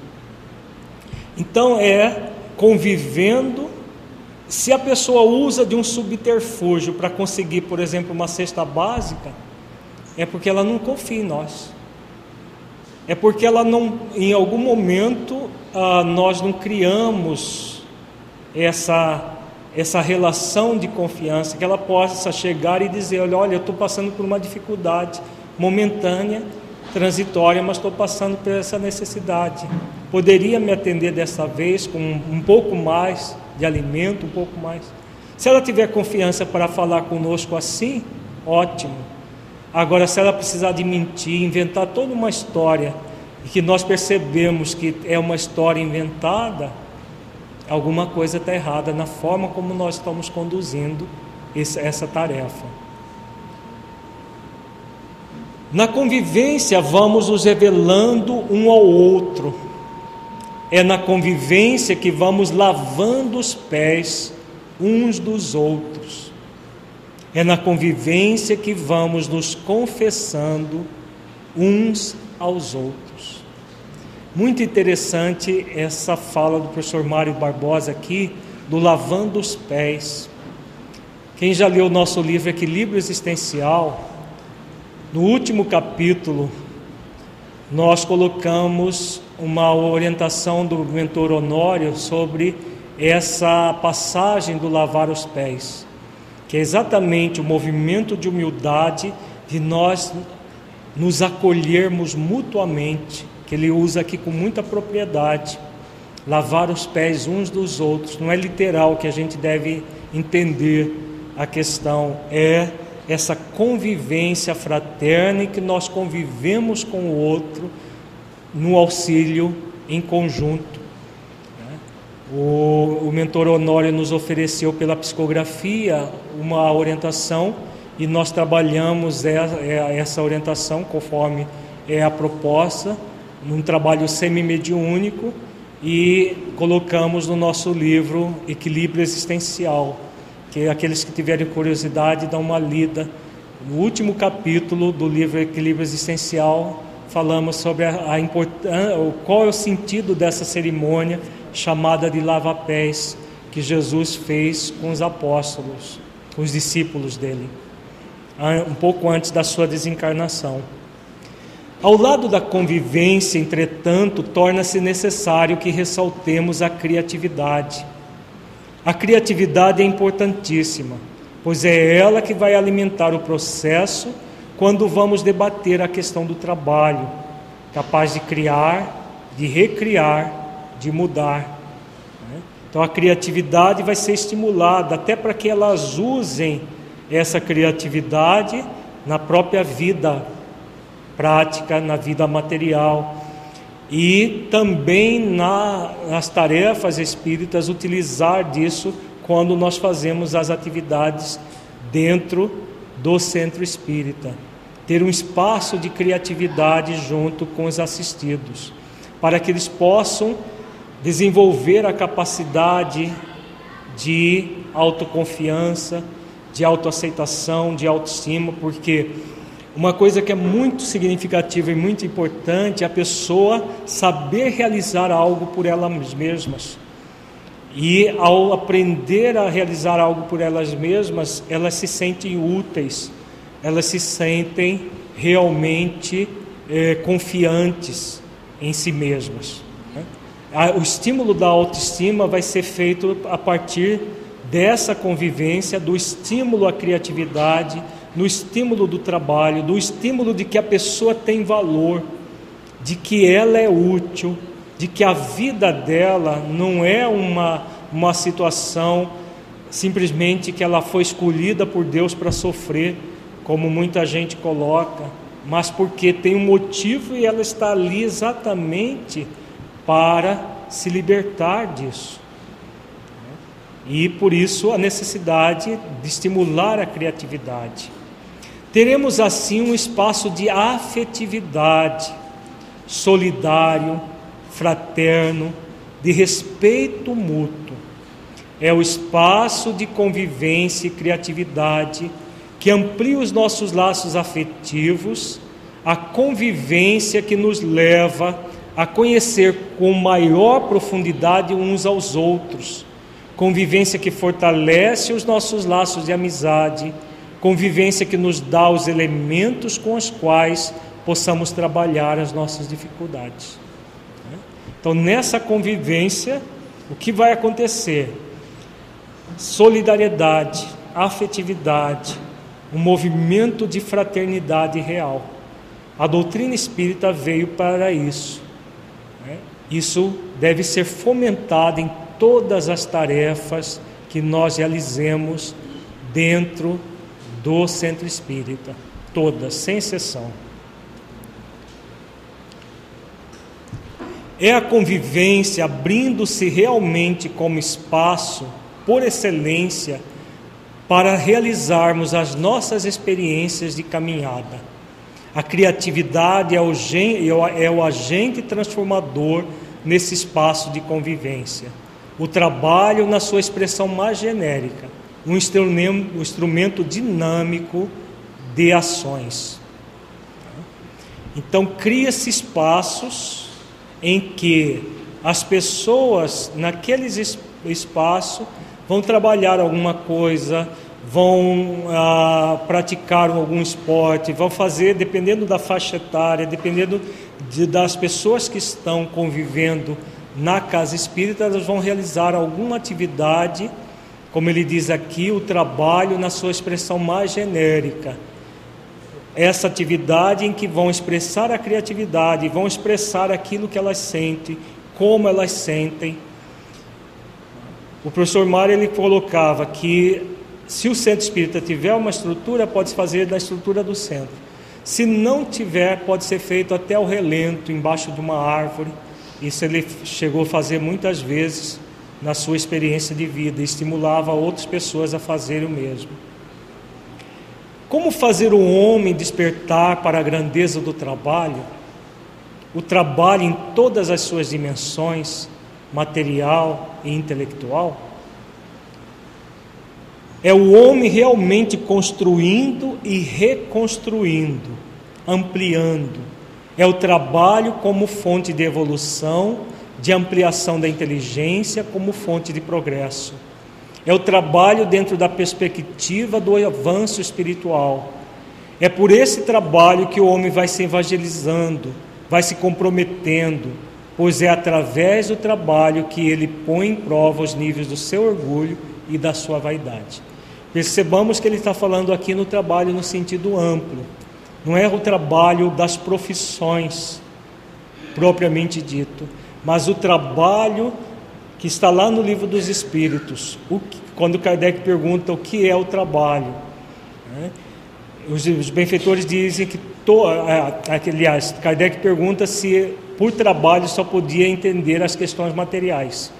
A: Então é convivendo se a pessoa usa de um subterfúgio para conseguir, por exemplo, uma cesta básica, é porque ela não confia em nós. É porque ela não, em algum momento, ah, nós não criamos essa essa relação de confiança que ela possa chegar e dizer, olha, olha, eu estou passando por uma dificuldade momentânea, transitória, mas estou passando por essa necessidade. Poderia me atender dessa vez com um pouco mais de alimento, um pouco mais. Se ela tiver confiança para falar conosco assim, ótimo. Agora, se ela precisar de mentir, inventar toda uma história, e que nós percebemos que é uma história inventada, alguma coisa está errada na forma como nós estamos conduzindo essa tarefa. Na convivência, vamos nos revelando um ao outro é na convivência que vamos lavando os pés uns dos outros. É na convivência que vamos nos confessando uns aos outros. Muito interessante essa fala do professor Mário Barbosa aqui, do lavando os pés. Quem já leu o nosso livro Equilíbrio Existencial, no último capítulo, nós colocamos uma orientação do mentor Honório sobre essa passagem do lavar os pés, que é exatamente o movimento de humildade de nós nos acolhermos mutuamente, que ele usa aqui com muita propriedade. Lavar os pés uns dos outros, não é literal que a gente deve entender a questão, é essa convivência fraterna em que nós convivemos com o outro no auxílio em conjunto. O, o mentor Honório nos ofereceu pela psicografia uma orientação e nós trabalhamos essa orientação conforme é a proposta, num trabalho semi-mediúnico e colocamos no nosso livro Equilíbrio Existencial, que aqueles que tiverem curiosidade dão uma lida. No último capítulo do livro Equilíbrio Existencial, falamos sobre a, a importância, qual é o sentido dessa cerimônia chamada de lava-pés que Jesus fez com os apóstolos, os discípulos dele, um pouco antes da sua desencarnação. Ao lado da convivência, entretanto, torna-se necessário que ressaltemos a criatividade. A criatividade é importantíssima, pois é ela que vai alimentar o processo quando vamos debater a questão do trabalho, capaz de criar, de recriar, de mudar. Né? Então a criatividade vai ser estimulada até para que elas usem essa criatividade na própria vida prática, na vida material e também na, nas tarefas espíritas utilizar disso quando nós fazemos as atividades dentro do centro espírita. Ter um espaço de criatividade junto com os assistidos, para que eles possam desenvolver a capacidade de autoconfiança, de autoaceitação, de autoestima, porque Uma coisa que é muito significativa e muito importante é a pessoa saber realizar algo por elas mesmas. E ao aprender a realizar algo por elas mesmas, elas se sentem úteis, elas se sentem realmente eh, confiantes em si mesmas. Né? O estímulo da autoestima vai ser feito a partir dessa convivência, do estímulo à criatividade, no estímulo do trabalho, do estímulo de que a pessoa tem valor, de que ela é útil, de que a vida dela não é uma, uma situação simplesmente que ela foi escolhida por Deus para sofrer, como muita gente coloca, mas porque tem um motivo e ela está ali exatamente para se libertar disso. E por isso a necessidade de estimular a criatividade. Teremos assim um espaço de afetividade, solidário, fraterno, de respeito mútuo. É o espaço de convivência e criatividade que amplia os nossos laços afetivos, a convivência que nos leva a conhecer com maior profundidade uns aos outros, convivência que fortalece os nossos laços de amizade convivência que nos dá os elementos com os quais possamos trabalhar as nossas dificuldades. Então, nessa convivência, o que vai acontecer? Solidariedade, afetividade, um movimento de fraternidade real. A doutrina espírita veio para isso. Isso deve ser fomentado em todas as tarefas que nós realizemos dentro do centro espírita, todas, sem exceção. É a convivência abrindo-se realmente como espaço, por excelência, para realizarmos as nossas experiências de caminhada. A criatividade é o, é o agente transformador nesse espaço de convivência. O trabalho, na sua expressão mais genérica, um instrumento, um instrumento dinâmico de ações. Então, cria-se espaços em que as pessoas, naqueles espaços, vão trabalhar alguma coisa, vão ah, praticar algum esporte, vão fazer, dependendo da faixa etária, dependendo de, das pessoas que estão convivendo na casa espírita, elas vão realizar alguma atividade como ele diz aqui, o trabalho na sua expressão mais genérica. Essa atividade em que vão expressar a criatividade, vão expressar aquilo que elas sentem, como elas sentem. O professor Mário ele colocava que se o centro espírita tiver uma estrutura, pode se fazer da estrutura do centro. Se não tiver, pode ser feito até o relento, embaixo de uma árvore. Isso ele chegou a fazer muitas vezes na sua experiência de vida estimulava outras pessoas a fazerem o mesmo. Como fazer o homem despertar para a grandeza do trabalho? O trabalho em todas as suas dimensões, material e intelectual? É o homem realmente construindo e reconstruindo, ampliando. É o trabalho como fonte de evolução de ampliação da inteligência como fonte de progresso. É o trabalho dentro da perspectiva do avanço espiritual. É por esse trabalho que o homem vai se evangelizando, vai se comprometendo, pois é através do trabalho que ele põe em prova os níveis do seu orgulho e da sua vaidade. Percebamos que ele está falando aqui no trabalho no sentido amplo, não é o trabalho das profissões propriamente dito, mas o trabalho que está lá no livro dos Espíritos, que, quando Kardec pergunta o que é o trabalho, né? os, os, benfeitores dizem que, to, aliás, Kardec pergunta se por trabalho só podia entender as questões materiais.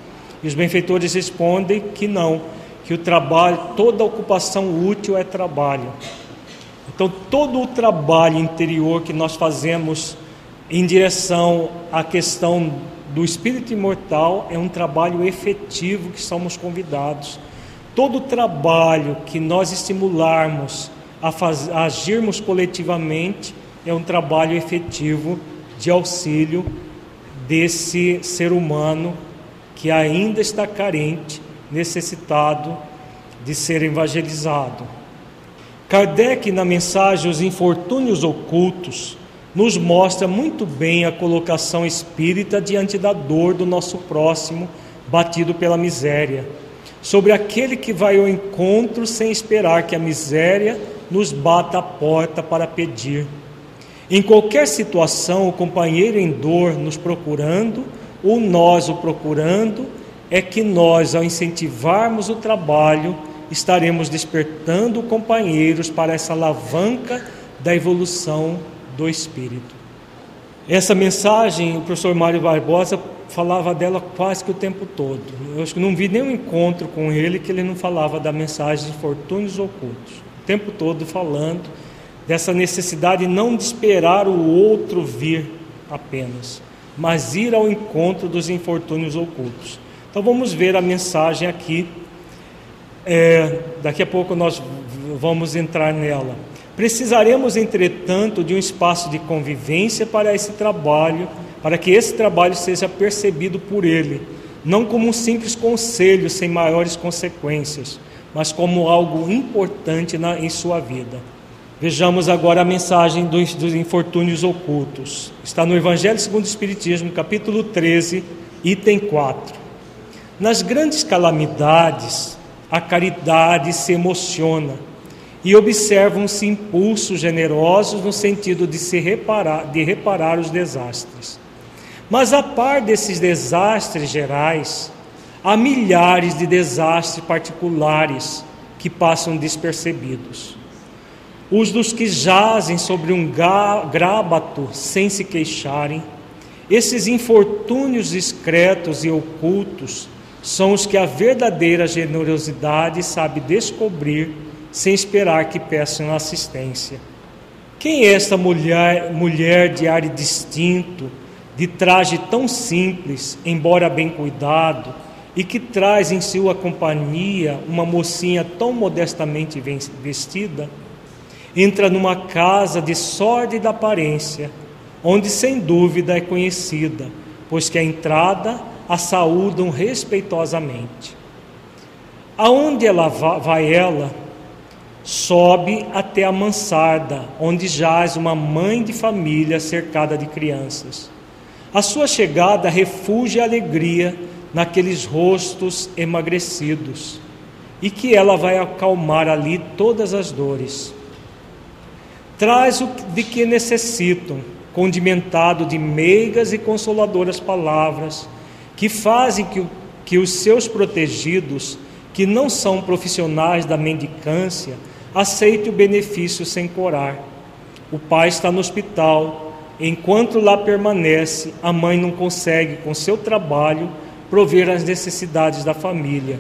A: E os benfeitores respondem que não, que o trabalho, toda ocupação útil é trabalho. Então, todo o trabalho interior que nós fazemos em direção à questão do espírito imortal é um trabalho efetivo que somos convidados. Todo trabalho que nós estimularmos a, faz, a agirmos coletivamente é um trabalho efetivo de auxílio desse ser humano que ainda está carente, necessitado de ser evangelizado. Kardec, na mensagem Os Infortúnios Ocultos, nos mostra muito bem a colocação espírita diante da dor do nosso próximo, batido pela miséria, sobre aquele que vai ao encontro sem esperar que a miséria nos bata a porta para pedir. Em qualquer situação, o companheiro em dor nos procurando, ou nós o procurando, é que nós, ao incentivarmos o trabalho, estaremos despertando companheiros para essa alavanca da evolução do espírito. Essa mensagem, o professor Mário Barbosa falava dela quase que o tempo todo. Eu acho que não vi nenhum encontro com ele que ele não falava da mensagem de fortúnios ocultos. O tempo todo falando dessa necessidade não de esperar o outro vir apenas, mas ir ao encontro dos infortúnios ocultos. Então vamos ver a mensagem aqui. É, daqui a pouco nós vamos entrar nela. Precisaremos, entretanto, de um espaço de convivência para esse trabalho, para que esse trabalho seja percebido por ele, não como um simples conselho sem maiores consequências, mas como algo importante na, em sua vida. Vejamos agora a mensagem dos, dos infortúnios ocultos. Está no Evangelho segundo o Espiritismo, capítulo 13, item 4. Nas grandes calamidades, a caridade se emociona e observam-se impulsos generosos no sentido de se reparar, de reparar os desastres. Mas a par desses desastres gerais, há milhares de desastres particulares que passam despercebidos. Os dos que jazem sobre um grábato sem se queixarem, esses infortúnios discretos e ocultos são os que a verdadeira generosidade sabe descobrir sem esperar que peçam assistência. Quem é esta mulher, mulher de ar distinto, de traje tão simples, embora bem cuidado, e que traz em sua companhia uma mocinha tão modestamente vestida? Entra numa casa de sórdida aparência, onde sem dúvida é conhecida, pois que a entrada a saúdam respeitosamente. Aonde ela vai ela, sobe até a mansarda, onde jaz uma mãe de família cercada de crianças. A sua chegada refugia a alegria naqueles rostos emagrecidos, e que ela vai acalmar ali todas as dores. Traz o de que necessitam, condimentado de meigas e consoladoras palavras, que fazem que, que os seus protegidos, que não são profissionais da mendicância, aceite o benefício sem corar. O pai está no hospital, enquanto lá permanece, a mãe não consegue, com seu trabalho, prover as necessidades da família.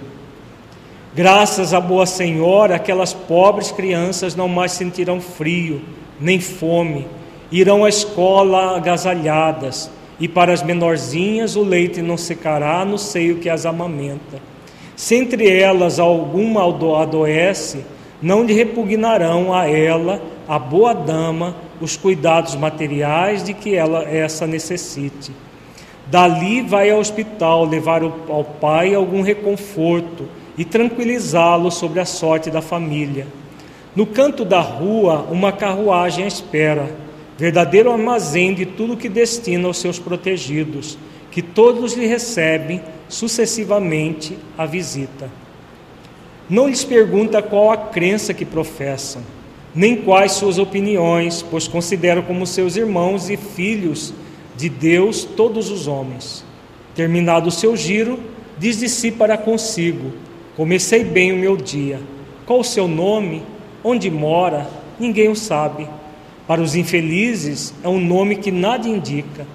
A: Graças à Boa Senhora, aquelas pobres crianças não mais sentirão frio, nem fome, irão à escola agasalhadas, e para as menorzinhas o leite não secará no seio que as amamenta. Se entre elas alguma adoece, não lhe repugnarão a ela, a boa dama, os cuidados materiais de que ela essa necessite. Dali vai ao hospital levar ao pai algum reconforto e tranquilizá-lo sobre a sorte da família. No canto da rua, uma carruagem espera, verdadeiro armazém de tudo que destina aos seus protegidos, que todos lhe recebem sucessivamente a visita. Não lhes pergunta qual a crença que professam, nem quais suas opiniões, pois consideram como seus irmãos e filhos de Deus todos os homens. Terminado o seu giro, diz de si para consigo: Comecei bem o meu dia. Qual o seu nome? Onde mora? Ninguém o sabe. Para os infelizes é um nome que nada indica,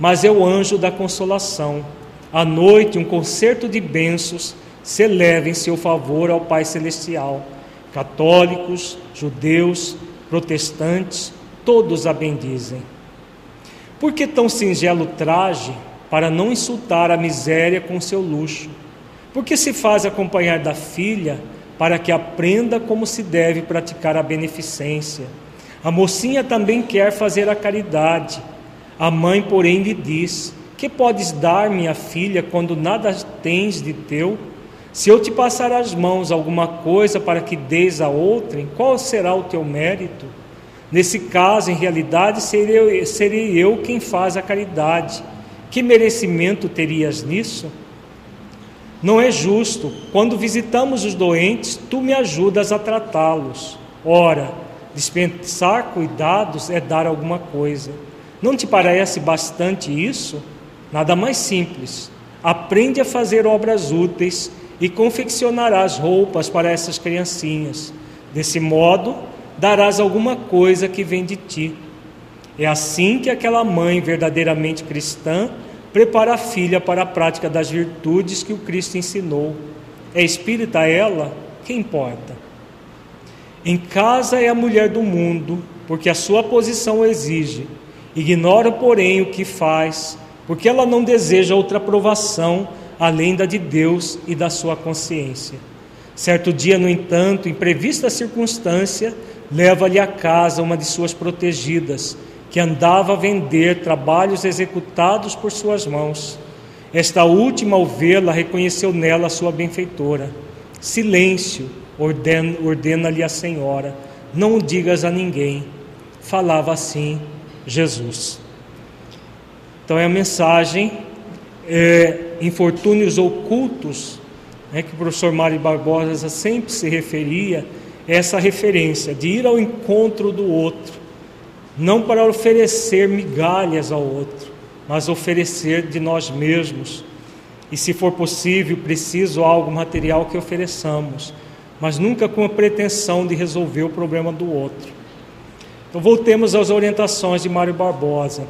A: mas é o anjo da consolação. À noite, um concerto de bênçãos se eleva em seu favor ao Pai Celestial. Católicos, judeus, protestantes, todos a bendizem. Por que tão singelo traje para não insultar a miséria com seu luxo? Por que se faz acompanhar da filha para que aprenda como se deve praticar a beneficência. A mocinha também quer fazer a caridade. A mãe, porém, lhe diz: Que podes dar, minha filha, quando nada tens de teu? Se eu te passar as mãos alguma coisa para que deis a outrem, qual será o teu mérito? Nesse caso, em realidade, serei serei eu quem faz a caridade. Que merecimento terias nisso? Não é justo. Quando visitamos os doentes, tu me ajudas a tratá-los. Ora, dispensar cuidados é dar alguma coisa. Não te parece bastante isso? Nada mais simples. Aprende a fazer obras úteis e confeccionarás roupas para essas criancinhas. Desse modo, darás alguma coisa que vem de ti. É assim que aquela mãe verdadeiramente cristã prepara a filha para a prática das virtudes que o Cristo ensinou. É espírita ela? Que importa? Em casa é a mulher do mundo, porque a sua posição o exige. Ignora, porém, o que faz, porque ela não deseja outra aprovação além da de Deus e da sua consciência. Certo dia, no entanto, imprevista circunstância, leva-lhe a casa uma de suas protegidas, que andava a vender trabalhos executados por suas mãos. Esta última, ao vê-la, reconheceu nela a sua benfeitora. Silêncio, ordena-lhe ordena a senhora, não o digas a ninguém. Falava assim Jesus. Então é a mensagem, é, infortúnios ocultos, né, que o professor Mário Barbosa sempre se referia, essa referência de ir ao encontro do outro, não para oferecer migalhas ao outro, mas oferecer de nós mesmos. E se for possível, preciso algo material que ofereçamos, mas nunca com a pretensão de resolver o problema do outro. Então voltemos às orientações de Mário Barbosa.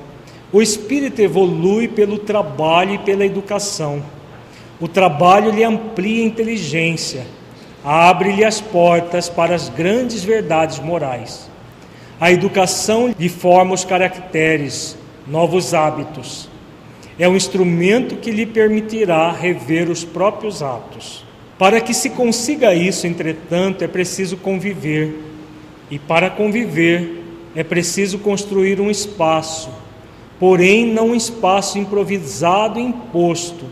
A: O espírito evolui pelo trabalho e pela educação. O trabalho lhe amplia a inteligência abre-lhe as portas para as grandes verdades morais. A educação lhe forma os caracteres, novos hábitos. É um instrumento que lhe permitirá rever os próprios atos. Para que se consiga isso, entretanto, é preciso conviver. E para conviver, é preciso construir um espaço, porém não um espaço improvisado e imposto,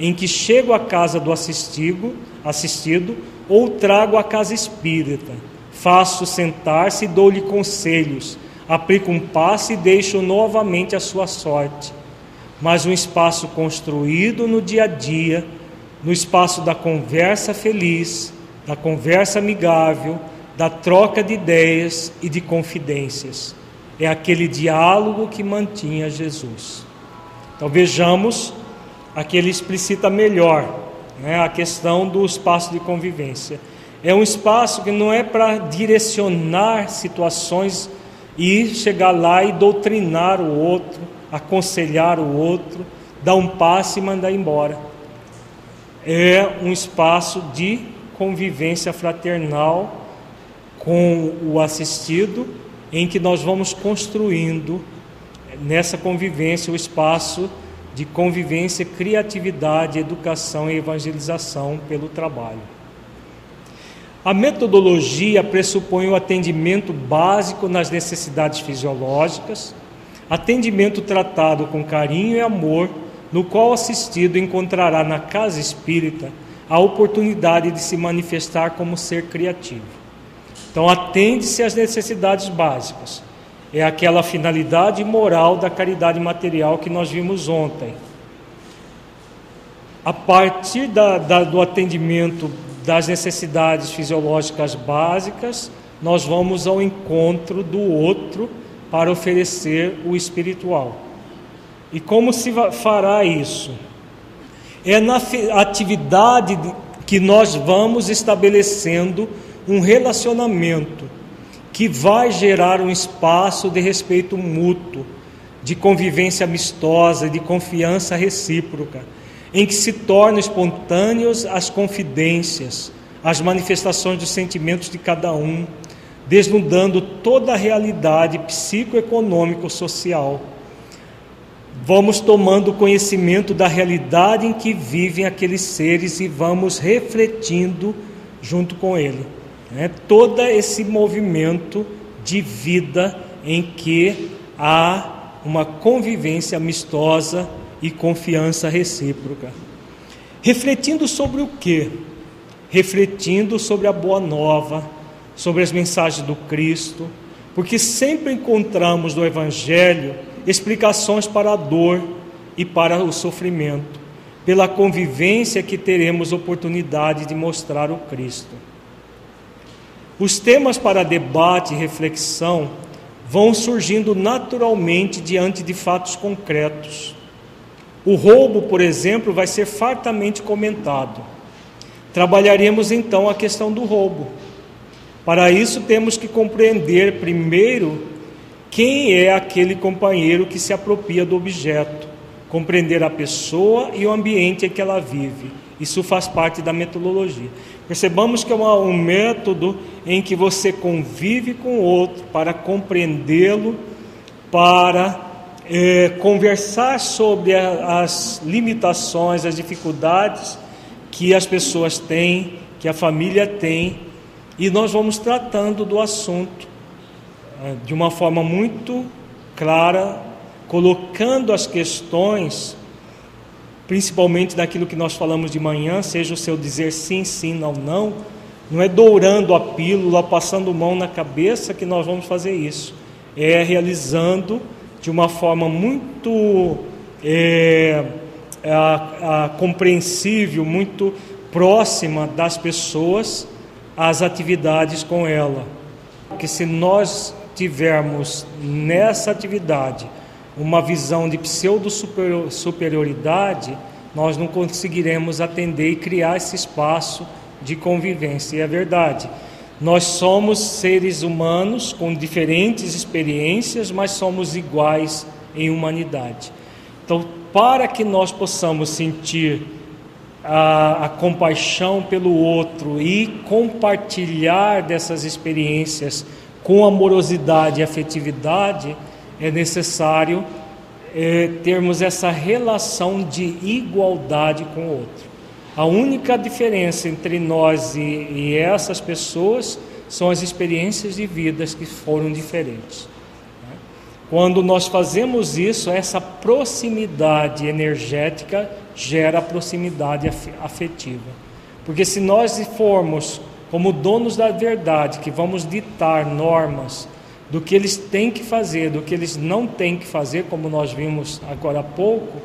A: em que chego à casa do assistido, assistido ou trago à casa espírita. Faço sentar-se e dou-lhe conselhos. Aplico um passe e deixo novamente a sua sorte. Mas um espaço construído no dia a dia, no espaço da conversa feliz, da conversa amigável, da troca de ideias e de confidências. É aquele diálogo que mantinha Jesus. Então vejamos, aqui ele explicita melhor né, a questão do espaço de convivência. É um espaço que não é para direcionar situações e chegar lá e doutrinar o outro, aconselhar o outro, dar um passe e mandar embora. É um espaço de convivência fraternal com o assistido, em que nós vamos construindo nessa convivência o espaço de convivência, criatividade, educação e evangelização pelo trabalho. A metodologia pressupõe o atendimento básico nas necessidades fisiológicas, atendimento tratado com carinho e amor, no qual o assistido encontrará na casa espírita a oportunidade de se manifestar como ser criativo. Então, atende-se às necessidades básicas, é aquela finalidade moral da caridade material que nós vimos ontem. A partir da, da, do atendimento das necessidades fisiológicas básicas, nós vamos ao encontro do outro para oferecer o espiritual. E como se fará isso? É na atividade que nós vamos estabelecendo um relacionamento que vai gerar um espaço de respeito mútuo, de convivência amistosa, de confiança recíproca, em que se tornam espontâneos as confidências, as manifestações dos sentimentos de cada um, desnudando toda a realidade psicoeconômico-social. Vamos tomando conhecimento da realidade em que vivem aqueles seres e vamos refletindo junto com ele. Né? Todo esse movimento de vida em que há uma convivência amistosa e confiança recíproca. Refletindo sobre o que? Refletindo sobre a boa nova, sobre as mensagens do Cristo, porque sempre encontramos no Evangelho explicações para a dor e para o sofrimento, pela convivência que teremos oportunidade de mostrar o Cristo. Os temas para debate e reflexão vão surgindo naturalmente diante de fatos concretos. O roubo, por exemplo, vai ser fartamente comentado. Trabalharemos então a questão do roubo. Para isso, temos que compreender primeiro quem é aquele companheiro que se apropria do objeto, compreender a pessoa e o ambiente em que ela vive. Isso faz parte da metodologia. Percebamos que é um método em que você convive com o outro para compreendê-lo, para é, conversar sobre a, as limitações, as dificuldades que as pessoas têm, que a família tem, e nós vamos tratando do assunto é, de uma forma muito clara, colocando as questões principalmente daquilo que nós falamos de manhã, seja o seu dizer sim, sim, não, não, não é dourando a pílula, passando mão na cabeça que nós vamos fazer isso, é realizando de uma forma muito é, a, a, compreensível, muito próxima das pessoas, as atividades com ela. Porque se nós tivermos nessa atividade uma visão de pseudo-superioridade, nós não conseguiremos atender e criar esse espaço de convivência. E é verdade, nós somos seres humanos com diferentes experiências, mas somos iguais em humanidade. Então, para que nós possamos sentir a, a, compaixão pelo outro e compartilhar dessas experiências com amorosidade e afetividade, é necessário é, termos essa relação de igualdade com o outro. A única diferença entre nós e, e essas pessoas são as experiências de vidas que foram diferentes. Né? Quando nós fazemos isso, essa proximidade energética gera proximidade afetiva. Porque se nós formos como donos da verdade, que vamos ditar normas, do que eles têm que fazer, do que eles não têm que fazer, como nós vimos agora há pouco,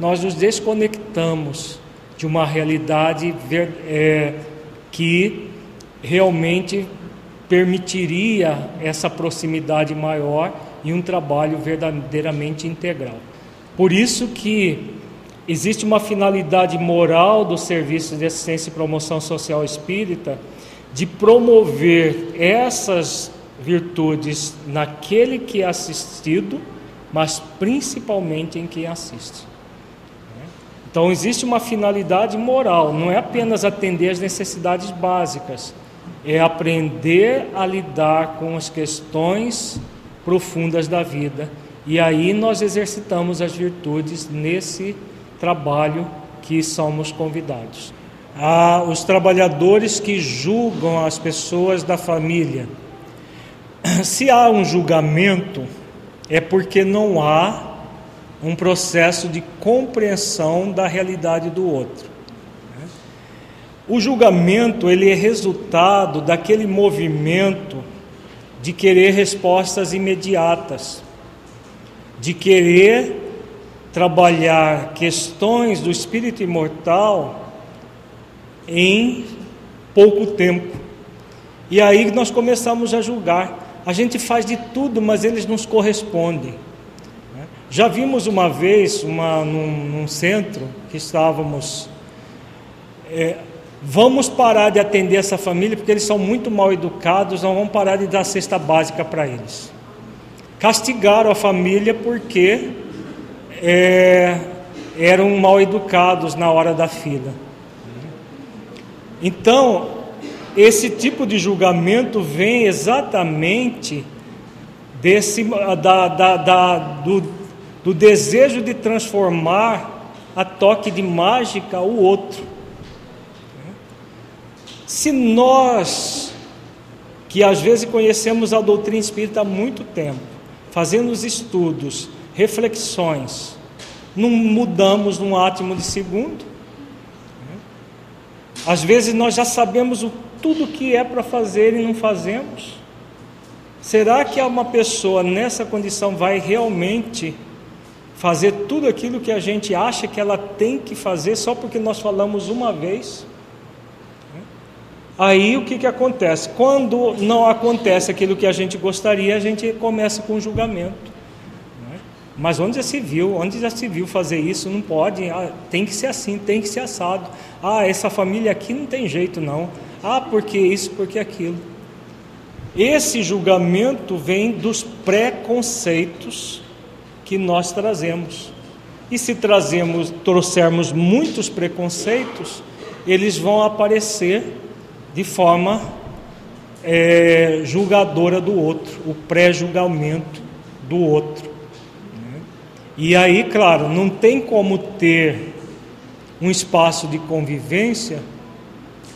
A: nós nos desconectamos de uma realidade é, que realmente permitiria essa proximidade maior e um trabalho verdadeiramente integral. Por isso que existe uma finalidade moral do serviço de assistência e promoção social espírita de promover essas virtudes naquele que é assistido, mas principalmente em quem assiste. Então existe uma finalidade moral, não é apenas atender às necessidades básicas, é aprender a lidar com as questões profundas da vida. E aí nós exercitamos as virtudes nesse trabalho que somos convidados. Há os trabalhadores que julgam as pessoas da família se há um julgamento, é porque não há um processo de compreensão da realidade do outro. O julgamento ele é resultado daquele movimento de querer respostas imediatas, de querer trabalhar questões do espírito imortal em pouco tempo. E aí nós começamos a julgar a gente faz de tudo, mas eles nos correspondem. Né? Já vimos uma vez uma, num, num centro que estávamos. É, vamos parar de atender essa família porque eles são muito mal educados, não vamos parar de dar cesta básica para eles. Castigaram a família porque é, eram mal educados na hora da fila. Então, esse tipo de julgamento vem exatamente desse, da, da, da, do, do desejo de transformar a toque de mágica o outro. Se nós, que às vezes conhecemos a doutrina espírita há muito tempo, fazendo os estudos, reflexões, não mudamos num átimo de segundo. Às vezes nós já sabemos o, tudo que é para fazer e não fazemos. Será que uma pessoa nessa condição vai realmente fazer tudo aquilo que a gente acha que ela tem que fazer só porque nós falamos uma vez? Aí o que, que acontece? Quando não acontece aquilo que a gente gostaria, a gente começa com julgamento. Mas onde já se viu? Onde já se viu fazer isso? Não pode. Ah, tem que ser assim, tem que ser assado. Ah, essa família aqui não tem jeito não. Ah, porque isso, porque aquilo. Esse julgamento vem dos preconceitos que nós trazemos. E se trazemos, trouxermos muitos preconceitos, eles vão aparecer de forma é, julgadora do outro, o pré-julgamento do outro. E aí, claro, não tem como ter um espaço de convivência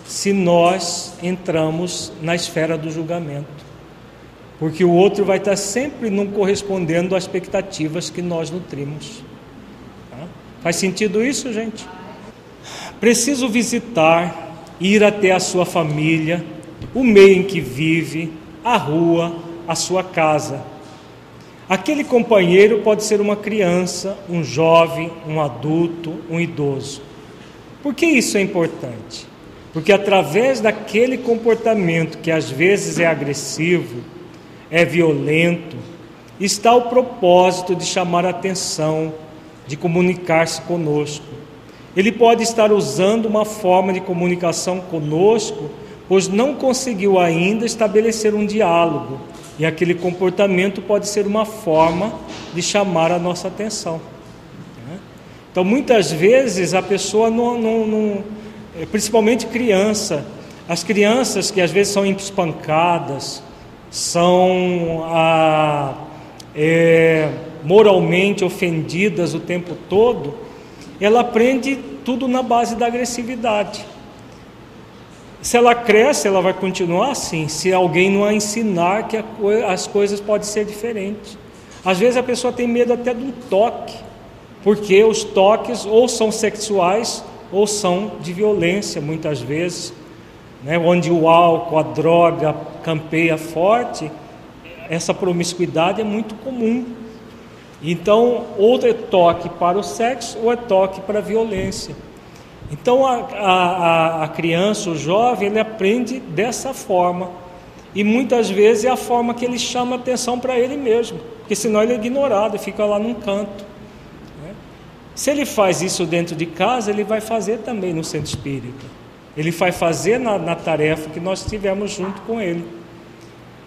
A: se nós entramos na esfera do julgamento. Porque o outro vai estar sempre não correspondendo às expectativas que nós nutrimos. Tá? Faz sentido isso, gente? Preciso visitar ir até a sua família, o meio em que vive, a rua, a sua casa. Aquele companheiro pode ser uma criança, um jovem, um adulto, um idoso. Por que isso é importante? Porque através daquele comportamento que às vezes é agressivo, é violento, está o propósito de chamar a atenção, de comunicar-se conosco. Ele pode estar usando uma forma de comunicação conosco, pois não conseguiu ainda estabelecer um diálogo, e aquele comportamento pode ser uma forma de chamar a nossa atenção. Né? Então, muitas vezes a pessoa não, não, não é, principalmente criança, as crianças que às vezes são espancadas, são ah, é, moralmente ofendidas o tempo todo, ela aprende tudo na base da agressividade. Se ela cresce, ela vai continuar assim, se alguém não a ensinar que as coisas podem ser diferentes. Às vezes a pessoa tem medo até um toque, porque os toques ou são sexuais ou são de violência, muitas vezes, né? onde o álcool, a droga campeia forte, essa promiscuidade é muito comum. Então, ou é toque para o sexo ou é toque para a violência. Então, a, a, a criança, o jovem, ele aprende dessa forma. E muitas vezes é a forma que ele chama atenção para ele mesmo, porque senão ele é ignorado, fica lá num canto. Né? Se ele faz isso dentro de casa, ele vai fazer também no centro espírita. Ele vai fazer na, na tarefa que nós tivemos junto com ele.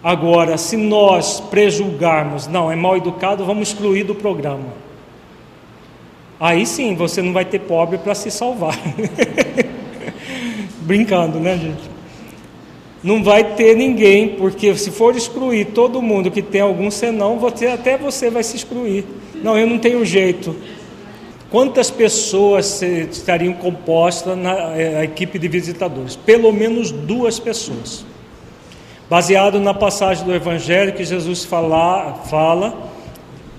A: Agora, se nós prejulgarmos, não, é mal educado, vamos excluir do programa. Aí sim, você não vai ter pobre para se salvar. Brincando, né, gente? Não vai ter ninguém, porque se for excluir todo mundo que tem algum senão, você, até você vai se excluir. Não, eu não tenho jeito. Quantas pessoas estariam compostas na eh, equipe de visitadores? Pelo menos duas pessoas baseado na passagem do Evangelho que Jesus fala, fala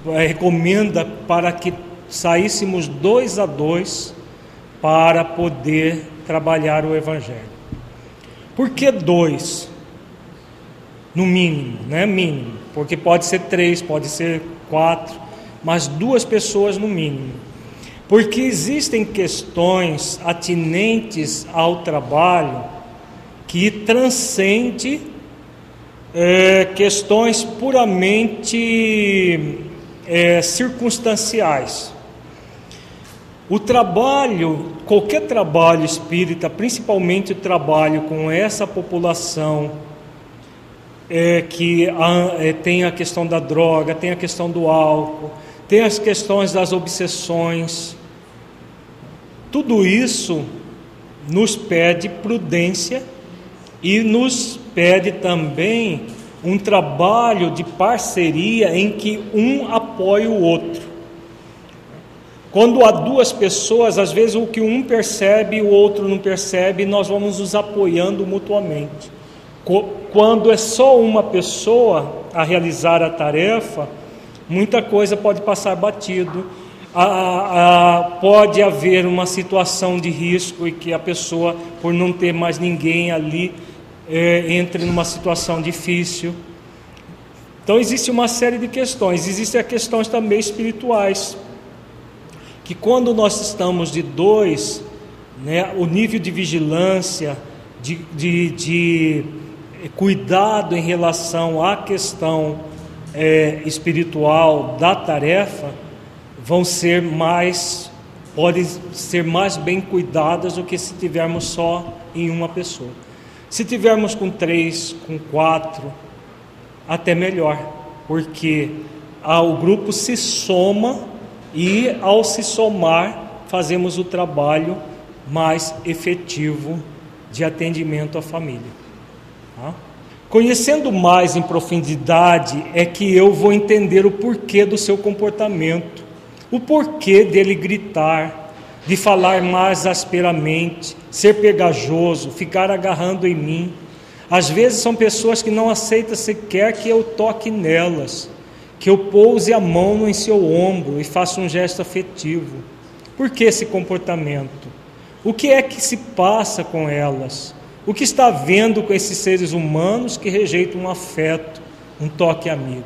A: é, recomenda para que saíssemos dois a dois para poder trabalhar o Evangelho. Por que dois? No mínimo, né? Mínimo, porque pode ser três, pode ser quatro, mas duas pessoas no mínimo. Porque existem questões atinentes ao trabalho que transcende é, questões puramente é, circunstanciais. O trabalho, qualquer trabalho espírita, principalmente o trabalho com essa população é, que a, é, tem a questão da droga, tem a questão do álcool, tem as questões das obsessões, tudo isso nos pede prudência e nos pede também um trabalho de parceria em que um apoia o outro. Quando há duas pessoas, às vezes o que um percebe, o outro não percebe, nós vamos nos apoiando mutuamente. Quando é só uma pessoa a realizar a tarefa, muita coisa pode passar batido, pode haver uma situação de risco e que a pessoa, por não ter mais ninguém ali, é, entre numa situação difícil. Então existe uma série de questões, existem questões também espirituais, que quando nós estamos de dois, né, o nível de vigilância, de, de, de cuidado em relação à questão é, espiritual da tarefa, vão ser mais, podem ser mais bem cuidadas do que se tivermos só em uma pessoa. Se tivermos com três, com quatro, até melhor, porque o grupo se soma e, ao se somar, fazemos o trabalho mais efetivo de atendimento à família. Tá? Conhecendo mais em profundidade é que eu vou entender o porquê do seu comportamento, o porquê dele gritar, de falar mais asperamente, ser pegajoso, ficar agarrando em mim às vezes são pessoas que não aceitam sequer que eu toque nelas, que eu pouse a mão em seu ombro e faça um gesto afetivo. Por que esse comportamento? O que é que se passa com elas? O que está vendo com esses seres humanos que rejeitam um afeto, um toque amigo?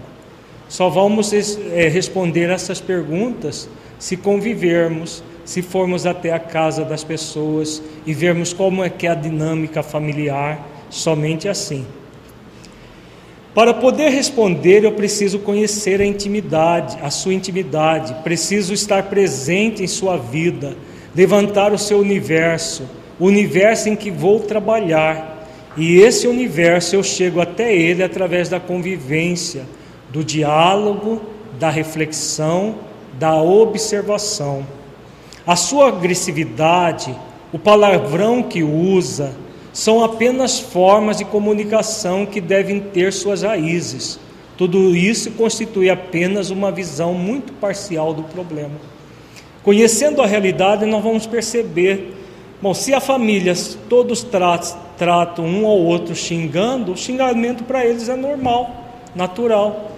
A: Só vamos é, responder essas perguntas se convivermos, se formos até a casa das pessoas e vermos como é que é a dinâmica familiar somente assim. Para poder responder, eu preciso conhecer a intimidade, a sua intimidade, preciso estar presente em sua vida, levantar o seu universo, o universo em que vou trabalhar. E esse universo eu chego até ele através da convivência, do diálogo, da reflexão, da observação. A sua agressividade, o palavrão que usa, são apenas formas de comunicação que devem ter suas raízes. Tudo isso constitui apenas uma visão muito parcial do problema. Conhecendo a realidade, nós vamos perceber, bom, se a família todos tratam um ao outro xingando, o xingamento para eles é normal, natural,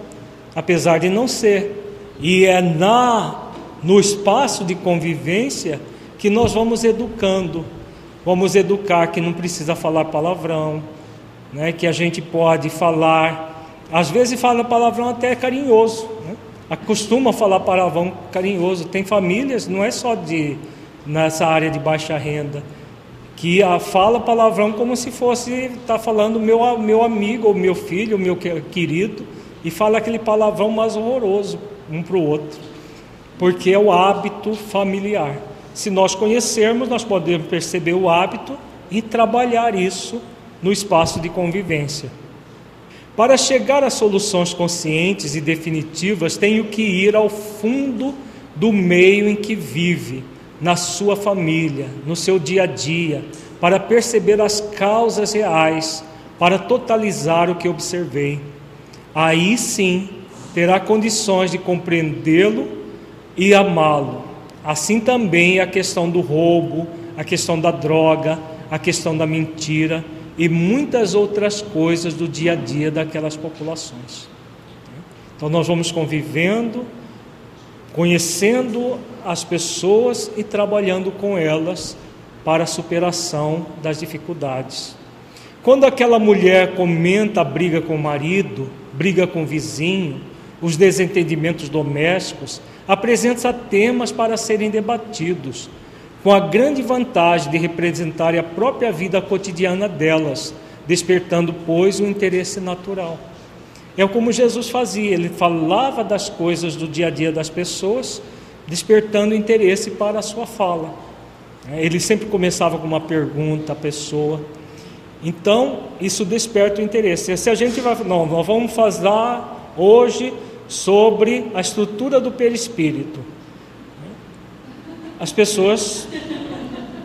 A: apesar de não ser. E é na no espaço de convivência que nós vamos educando Vamos educar que não precisa falar palavrão, né? que a gente pode falar, às vezes fala palavrão até carinhoso, né? acostuma falar palavrão carinhoso. Tem famílias, não é só de nessa área de baixa renda, que a fala palavrão como se fosse estar tá falando meu, meu amigo, ou meu filho, meu querido, e fala aquele palavrão mais horroroso um para o outro, porque é o hábito familiar. Se nós conhecermos, nós podemos perceber o hábito e trabalhar isso no espaço de convivência. Para chegar a soluções conscientes e definitivas, tenho que ir ao fundo do meio em que vive, na sua família, no seu dia a dia, para perceber as causas reais, para totalizar o que observei. Aí sim terá condições de compreendê-lo e amá-lo Assim também a questão do roubo, a questão da droga, a questão da mentira e muitas outras coisas do dia a dia daquelas populações. Então nós vamos convivendo, conhecendo as pessoas e trabalhando com elas para a superação das dificuldades. Quando aquela mulher comenta a briga com o marido, briga com o vizinho, os desentendimentos domésticos, apresenta temas para serem debatidos, com a grande vantagem de representarem a própria vida cotidiana delas, despertando, pois, o interesse natural. É como Jesus fazia, ele falava das coisas do dia a dia das pessoas, despertando interesse para a sua fala. Ele sempre começava com uma pergunta à pessoa. Então, isso desperta o interesse. Se a gente vai, não, nós vamos fazer hoje sobre a estrutura do perispírito. As pessoas,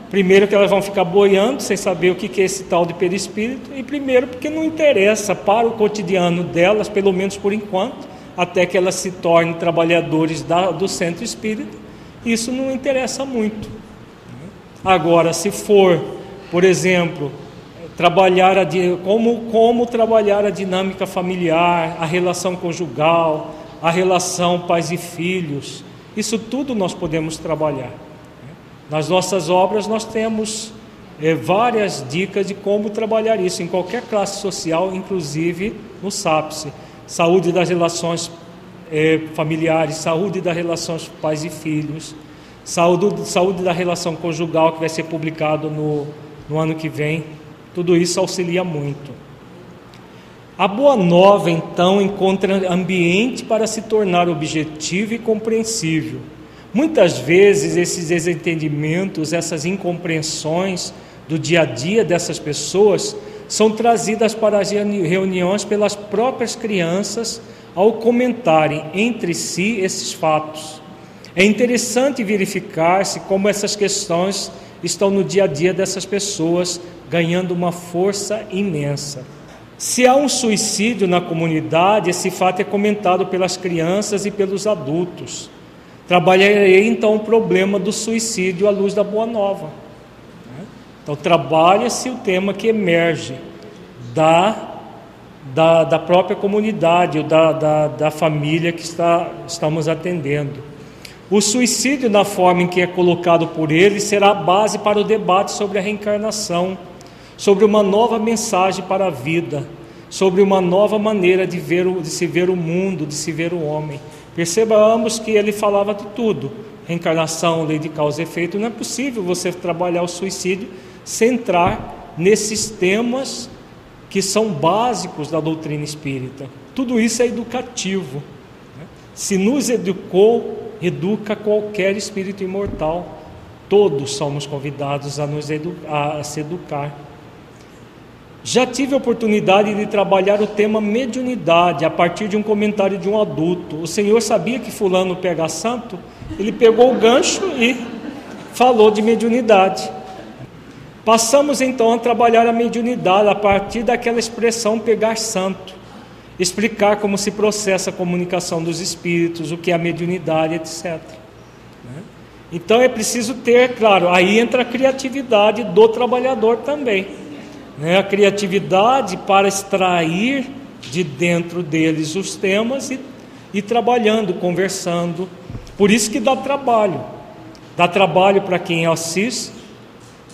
A: primeiro que elas vão ficar boiando sem saber o que é esse tal de perispírito, e primeiro porque não interessa para o cotidiano delas, pelo menos por enquanto, até que elas se tornem trabalhadores da, do centro espírita, isso não interessa muito. Agora, se for, por exemplo, trabalhar a, como, como trabalhar a dinâmica familiar, a relação conjugal, a relação pais e filhos, isso tudo nós podemos trabalhar. Nas nossas obras nós temos é, várias dicas de como trabalhar isso em qualquer classe social, inclusive no SAPSE. Saúde das relações é, familiares, saúde das relações pais e filhos, saúde, saúde da relação conjugal, que vai ser publicado no, no ano que vem. Tudo isso auxilia muito. A boa nova, então, encontra ambiente para se tornar objetivo e compreensível. Muitas vezes, esses desentendimentos, essas incompreensões do dia a dia dessas pessoas são trazidas para as reuniões pelas próprias crianças ao comentarem entre si esses fatos. É interessante verificar-se como essas questões estão no dia a dia dessas pessoas, ganhando uma força imensa. Se há um suicídio na comunidade, esse fato é comentado pelas crianças e pelos adultos. Trabalharei então o problema do suicídio à luz da Boa Nova. Então, trabalha-se o tema que emerge da, da, da própria comunidade, ou da, da, da família que está, estamos atendendo. O suicídio, na forma em que é colocado por ele, será a base para o debate sobre a reencarnação, sobre uma nova mensagem para a vida, sobre uma nova maneira de, ver, de se ver o mundo, de se ver o homem. Percebamos que ele falava de tudo: reencarnação, lei de causa e efeito. Não é possível você trabalhar o suicídio centrar nesses temas que são básicos da doutrina espírita. Tudo isso é educativo. Né? Se nos educou, educa qualquer espírito imortal. Todos somos convidados a nos a se educar. Já tive a oportunidade de trabalhar o tema mediunidade a partir de um comentário de um adulto. O Senhor sabia que fulano pega santo? Ele pegou o gancho e falou de mediunidade. Passamos então a trabalhar a mediunidade a partir daquela expressão pegar santo, explicar como se processa a comunicação dos espíritos, o que é a mediunidade, etc. Né? Então é preciso ter, claro, aí entra a criatividade do trabalhador também. Né? A criatividade para extrair de dentro deles os temas e, e trabalhando, conversando. Por isso que dá trabalho. Dá trabalho para quem assiste,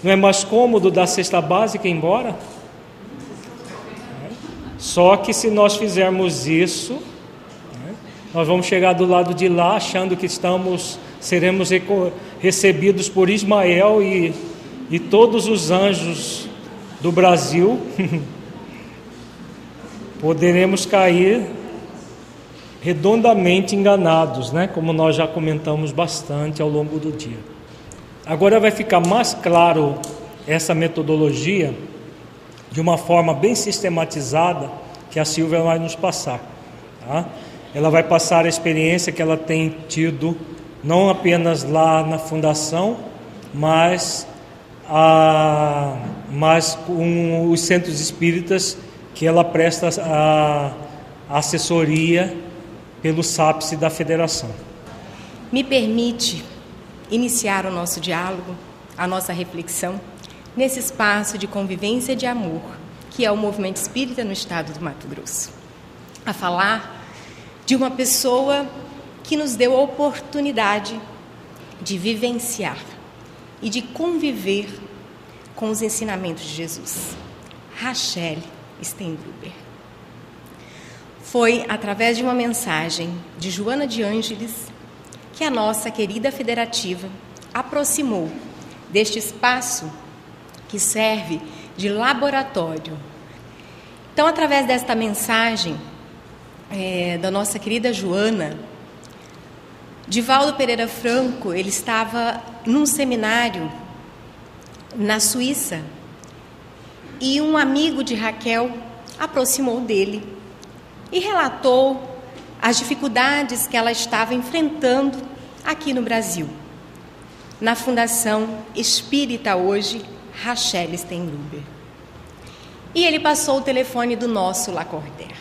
A: não é mais cômodo dar cesta básica embora? Só que se nós fizermos isso, né, nós vamos chegar do lado de lá achando que estamos, seremos recebidos por Ismael e, e todos os anjos do Brasil. Poderemos cair redondamente enganados, né? Como nós já comentamos bastante ao longo do dia. Agora vai ficar mais claro essa metodologia de uma forma bem sistematizada que a Silvia vai nos passar. Tá? Ela vai passar a experiência que ela tem tido não apenas lá na fundação, mas, mas com os centros espíritas que ela presta a, assessoria pelo SAPSE da federação.
B: Me permite iniciar o nosso diálogo, a nossa reflexão, nesse espaço de convivência de amor, que é o movimento espírita no estado do Mato Grosso. A falar de uma pessoa que nos deu a oportunidade de vivenciar e de conviver com os ensinamentos de Jesus. Rachel Stendruber. Foi através de uma mensagem de Joana de Ângeles que a nossa querida federativa aproximou deste espaço que serve de laboratório. Então, através desta mensagem é, da nossa querida Joana, Divaldo Pereira Franco, ele estava num seminário na Suíça e um amigo de Raquel aproximou dele e relatou as dificuldades que ela estava enfrentando aqui no Brasil. Na Fundação Espírita hoje, Rachel Steinluber. E ele passou o telefone do nosso Lacordaire.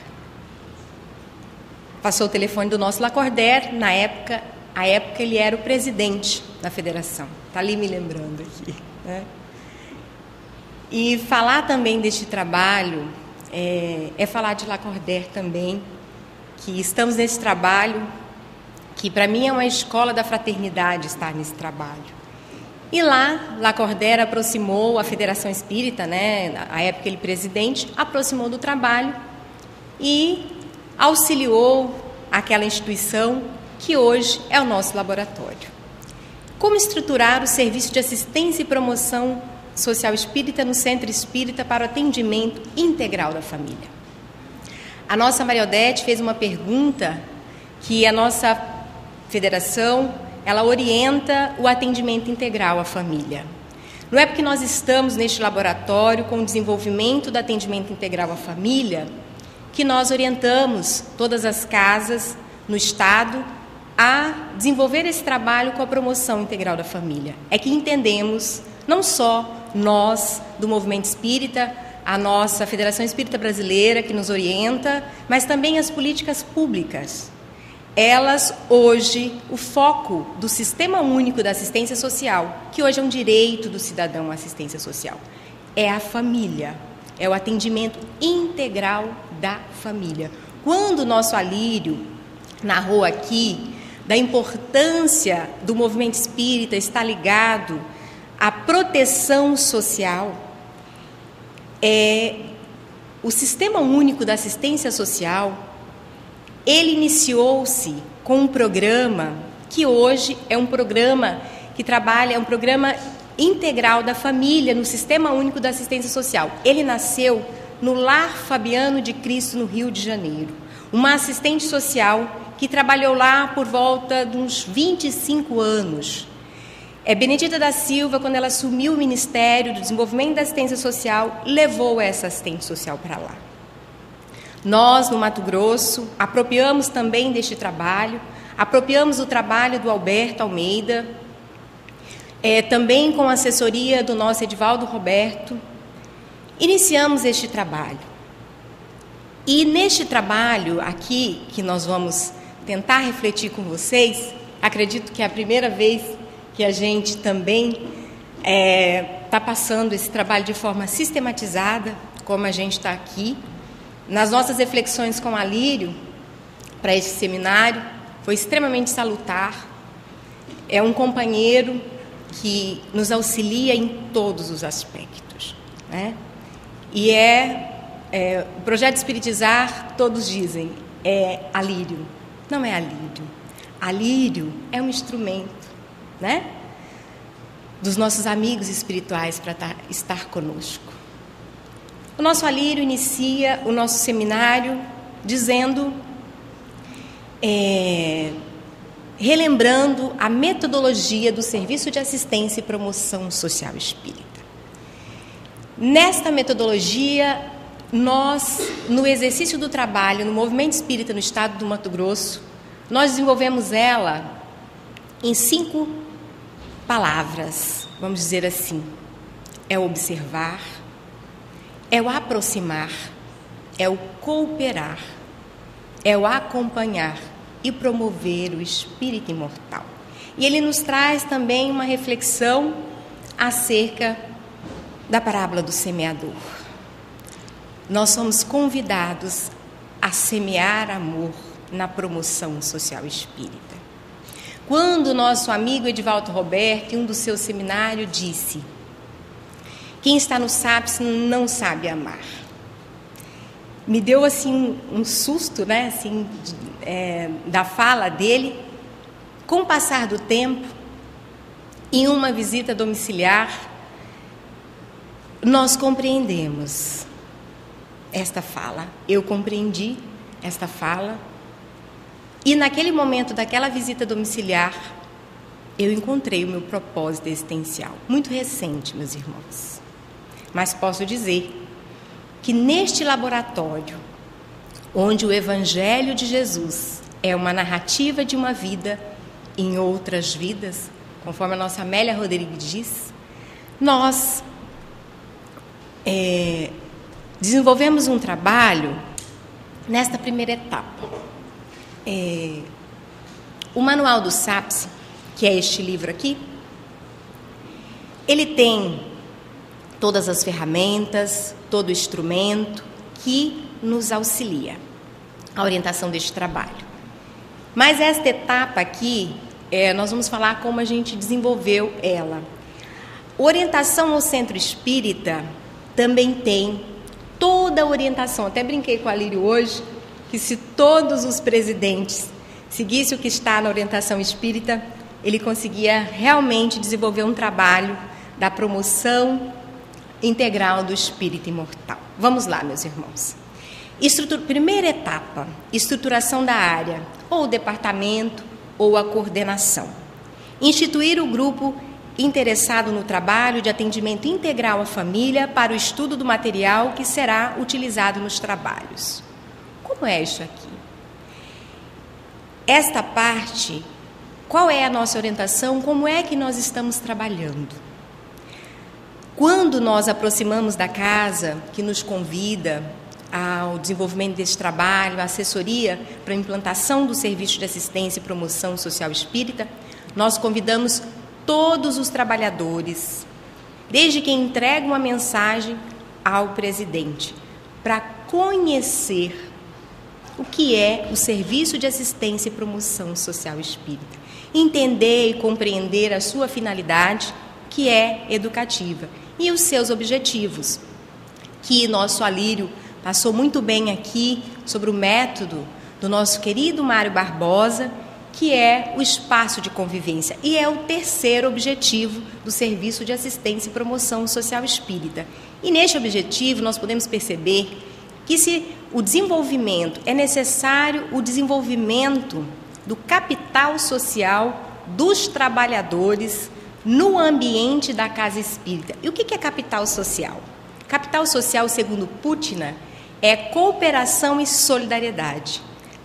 B: Passou o telefone do nosso Lacordaire, na época À época ele era o presidente da federação. Está ali me lembrando aqui. Né? E falar também deste trabalho é, é falar de Lacordaire também, que estamos nesse trabalho, que para mim é uma escola da fraternidade estar nesse trabalho. E lá, Lacordaire aproximou a Federação Espírita, né, a época ele presidente, aproximou do trabalho e auxiliou aquela instituição que hoje é o nosso laboratório. Como estruturar o serviço de assistência e promoção social espírita no Centro Espírita para o atendimento integral da família? A nossa Maria Odete fez uma pergunta que a nossa federação, ela orienta o atendimento integral à família. Não é porque nós estamos neste laboratório com o desenvolvimento do atendimento integral à família que nós orientamos todas as casas no estado a desenvolver esse trabalho com a promoção integral da família. É que entendemos, não só nós do movimento espírita, a nossa Federação Espírita Brasileira que nos orienta, mas também as políticas públicas. Elas hoje, o foco do Sistema Único da Assistência Social, que hoje é um direito do cidadão à assistência social, é a família, é o atendimento integral da família. Quando o nosso Alírio narrou aqui da importância do movimento espírita estar ligado à proteção social, é o Sistema Único da Assistência Social, ele iniciou-se com um programa que hoje é um programa que trabalha, é um programa integral da família no Sistema Único da Assistência Social. Ele nasceu no Lar Fabiano de Cristo, no Rio de Janeiro. Uma assistente social que trabalhou lá por volta de uns 25 anos. É, Benedita da Silva, quando ela assumiu o Ministério do Desenvolvimento da Assistência Social, levou essa assistente social para lá. Nós, no Mato Grosso, apropriamos também deste trabalho, apropriamos o trabalho do Alberto Almeida, é, também com a assessoria do nosso Edivaldo Roberto, iniciamos este trabalho. E neste trabalho aqui, que nós vamos tentar refletir com vocês, acredito que é a primeira vez que a gente também está é, tá passando esse trabalho de forma sistematizada, como a gente está aqui. Nas nossas reflexões com a Lírio, para esse seminário, foi extremamente salutar. É um companheiro que nos auxilia em todos os aspectos. Né? E é, é, o projeto Espiritizar, todos dizem, é alírio. Não é alírio. Alírio é um instrumento, né? Dos nossos amigos espirituais para tá, estar conosco. O nosso alírio inicia o nosso seminário dizendo, é, relembrando a metodologia do Serviço de Assistência e Promoção Social Espírita. Nesta metodologia, nós, no exercício do trabalho no movimento espírita no estado do Mato Grosso, nós desenvolvemos ela em cinco palavras, vamos dizer assim: é o observar, é o aproximar, é o cooperar, é o acompanhar e promover o espírito imortal. E ele nos traz também uma reflexão acerca da parábola do semeador. Nós somos convidados a semear amor na promoção social espírita. Quando nosso amigo Edivaldo Roberto, em um dos seus seminários, disse: Quem está no SAPS não sabe amar. Me deu assim um susto, né, assim, é, da fala dele. Com o passar do tempo, em uma visita domiciliar, nós compreendemos esta fala. Eu compreendi esta fala. E naquele momento daquela visita domiciliar, eu encontrei o meu propósito existencial, muito recente, meus irmãos. Mas posso dizer que neste laboratório, onde o Evangelho de Jesus é uma narrativa de uma vida em outras vidas, conforme a nossa Amélia Rodrigues diz, nós é, desenvolvemos um trabalho nesta primeira etapa. É, O Manual do SAPS, que é este livro aqui, ele tem todas as ferramentas, todo o instrumento que nos auxilia a orientação deste trabalho. Mas esta etapa aqui, é, nós vamos falar como a gente desenvolveu ela. Orientação ao centro espírita também tem toda a orientação. Até brinquei com a Lírio hoje que se todos os presidentes seguissem o que está na orientação espírita, ele conseguia realmente desenvolver um trabalho da promoção integral do espírito imortal. Vamos lá, meus irmãos. Estrutura, primeira etapa, estruturação da área, ou o departamento, ou a coordenação. Instituir o grupo interessado no trabalho de atendimento integral à família para o estudo do material que será utilizado nos trabalhos. Como é isso aqui? Esta parte, qual é a nossa orientação? Como é que nós estamos trabalhando? Quando nós aproximamos da casa que nos convida ao desenvolvimento desse trabalho, a assessoria para a implantação do serviço de assistência e promoção social espírita, nós convidamos todos os trabalhadores, desde quem entrega uma mensagem ao presidente, para conhecer o que é o serviço de assistência e promoção social espírita, entender e compreender a sua finalidade, que é educativa, e os seus objetivos, que nosso Alírio passou muito bem aqui sobre o método do nosso querido Mário Barbosa, que é o espaço de convivência e é o terceiro objetivo do Serviço de Assistência e Promoção Social Espírita. E neste objetivo nós podemos perceber que se o desenvolvimento é necessário o desenvolvimento do capital social dos trabalhadores no ambiente da casa espírita. E o que é capital social? Capital social, segundo Putina, é cooperação e solidariedade.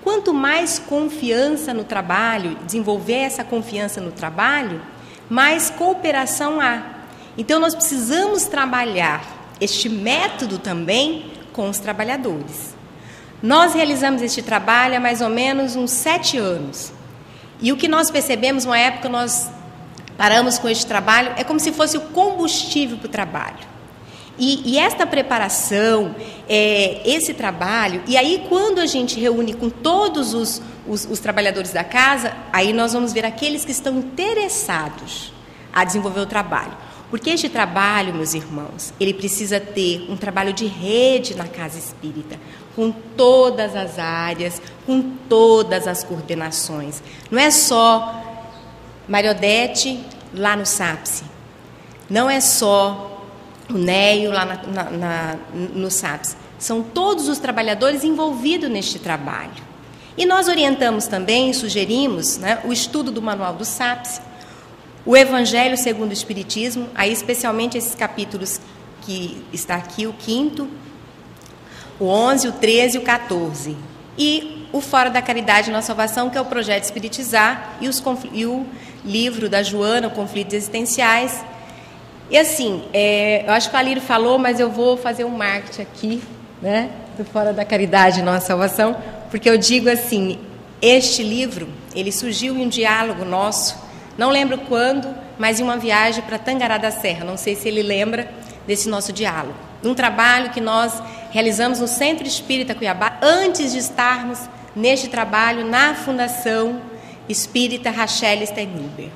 B: Quanto mais confiança no trabalho, desenvolver essa confiança no trabalho, mais cooperação há. Então, nós precisamos trabalhar este método também com os trabalhadores. Nós realizamos este trabalho há mais ou menos uns sete anos. E o que nós percebemos, uma época nós paramos com este trabalho, é como se fosse o combustível para o trabalho. E, e esta preparação, é, esse trabalho, e aí quando a gente reúne com todos os, os, os trabalhadores da casa, aí nós vamos ver aqueles que estão interessados a desenvolver o trabalho. Porque este trabalho, meus irmãos, ele precisa ter um trabalho de rede na casa espírita, com todas as áreas, com todas as coordenações. Não é só Mariodete lá no SAPSE, não é só o NEIO lá na, na, na, no SAPS. São todos os trabalhadores envolvidos neste trabalho. E nós orientamos também, sugerimos né, o estudo do manual do SAPS, o Evangelho segundo o Espiritismo, aí especialmente esses capítulos que está aqui, o quinto, o 11, o 13 e o 14. E o Fora da Caridade na Salvação, que é o projeto Espiritizar, e, os, e o livro da Joana, Conflitos Existenciais, e assim, é, eu acho que o Alírio falou, mas eu vou fazer um marketing aqui, né, do Fora da Caridade Nossa Salvação, porque eu digo assim, este livro, ele surgiu em um diálogo nosso, não lembro quando, mas em uma viagem para Tangará da Serra, não sei se ele lembra desse nosso diálogo. Um trabalho que nós realizamos no Centro Espírita Cuiabá, antes de estarmos neste trabalho na Fundação Espírita Rachel Steinhuber.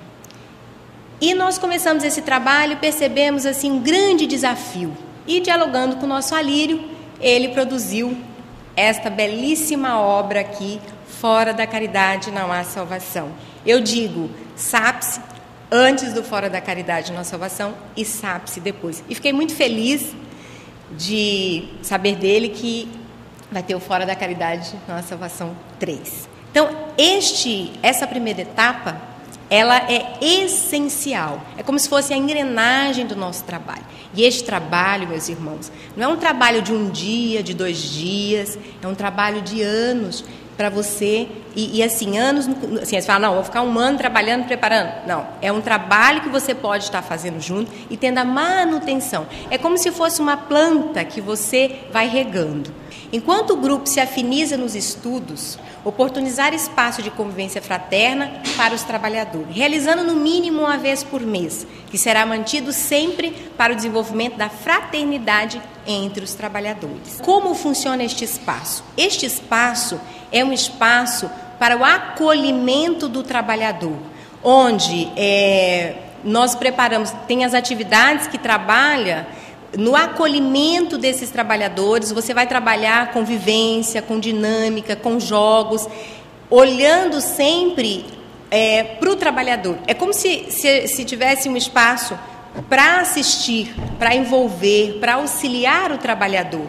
B: E nós começamos esse trabalho percebemos assim um grande desafio. E dialogando com o nosso Alírio, ele produziu esta belíssima obra aqui, Fora da Caridade Não Há Salvação. Eu digo SAPSE antes do Fora da Caridade Não Há Salvação e SAPSE depois. E fiquei muito feliz de saber dele que vai ter o Fora da Caridade Não Há Salvação 3. Então, este, essa primeira etapa ela é essencial. É como se fosse a engrenagem do nosso trabalho. E este trabalho, meus irmãos, não é um trabalho de um dia, de dois dias, é um trabalho de anos para você. E, e, assim, anos. Assim, você fala, não, vou ficar um ano trabalhando, preparando. Não, é um trabalho que você pode estar fazendo junto e tendo a manutenção. É como se fosse uma planta que você vai regando. Enquanto o grupo se afiniza nos estudos, oportunizar espaço de convivência fraterna para os trabalhadores, realizando no mínimo uma vez por mês, que será mantido sempre para o desenvolvimento da fraternidade entre os trabalhadores. Como funciona este espaço? Este espaço é um espaço para o acolhimento do trabalhador, onde é, nós preparamos, tem as atividades que trabalha no acolhimento desses trabalhadores, você vai trabalhar com vivência, com dinâmica, com jogos, olhando sempre é, para o trabalhador. É como se, se, se tivesse um espaço para assistir, para envolver, para auxiliar o trabalhador.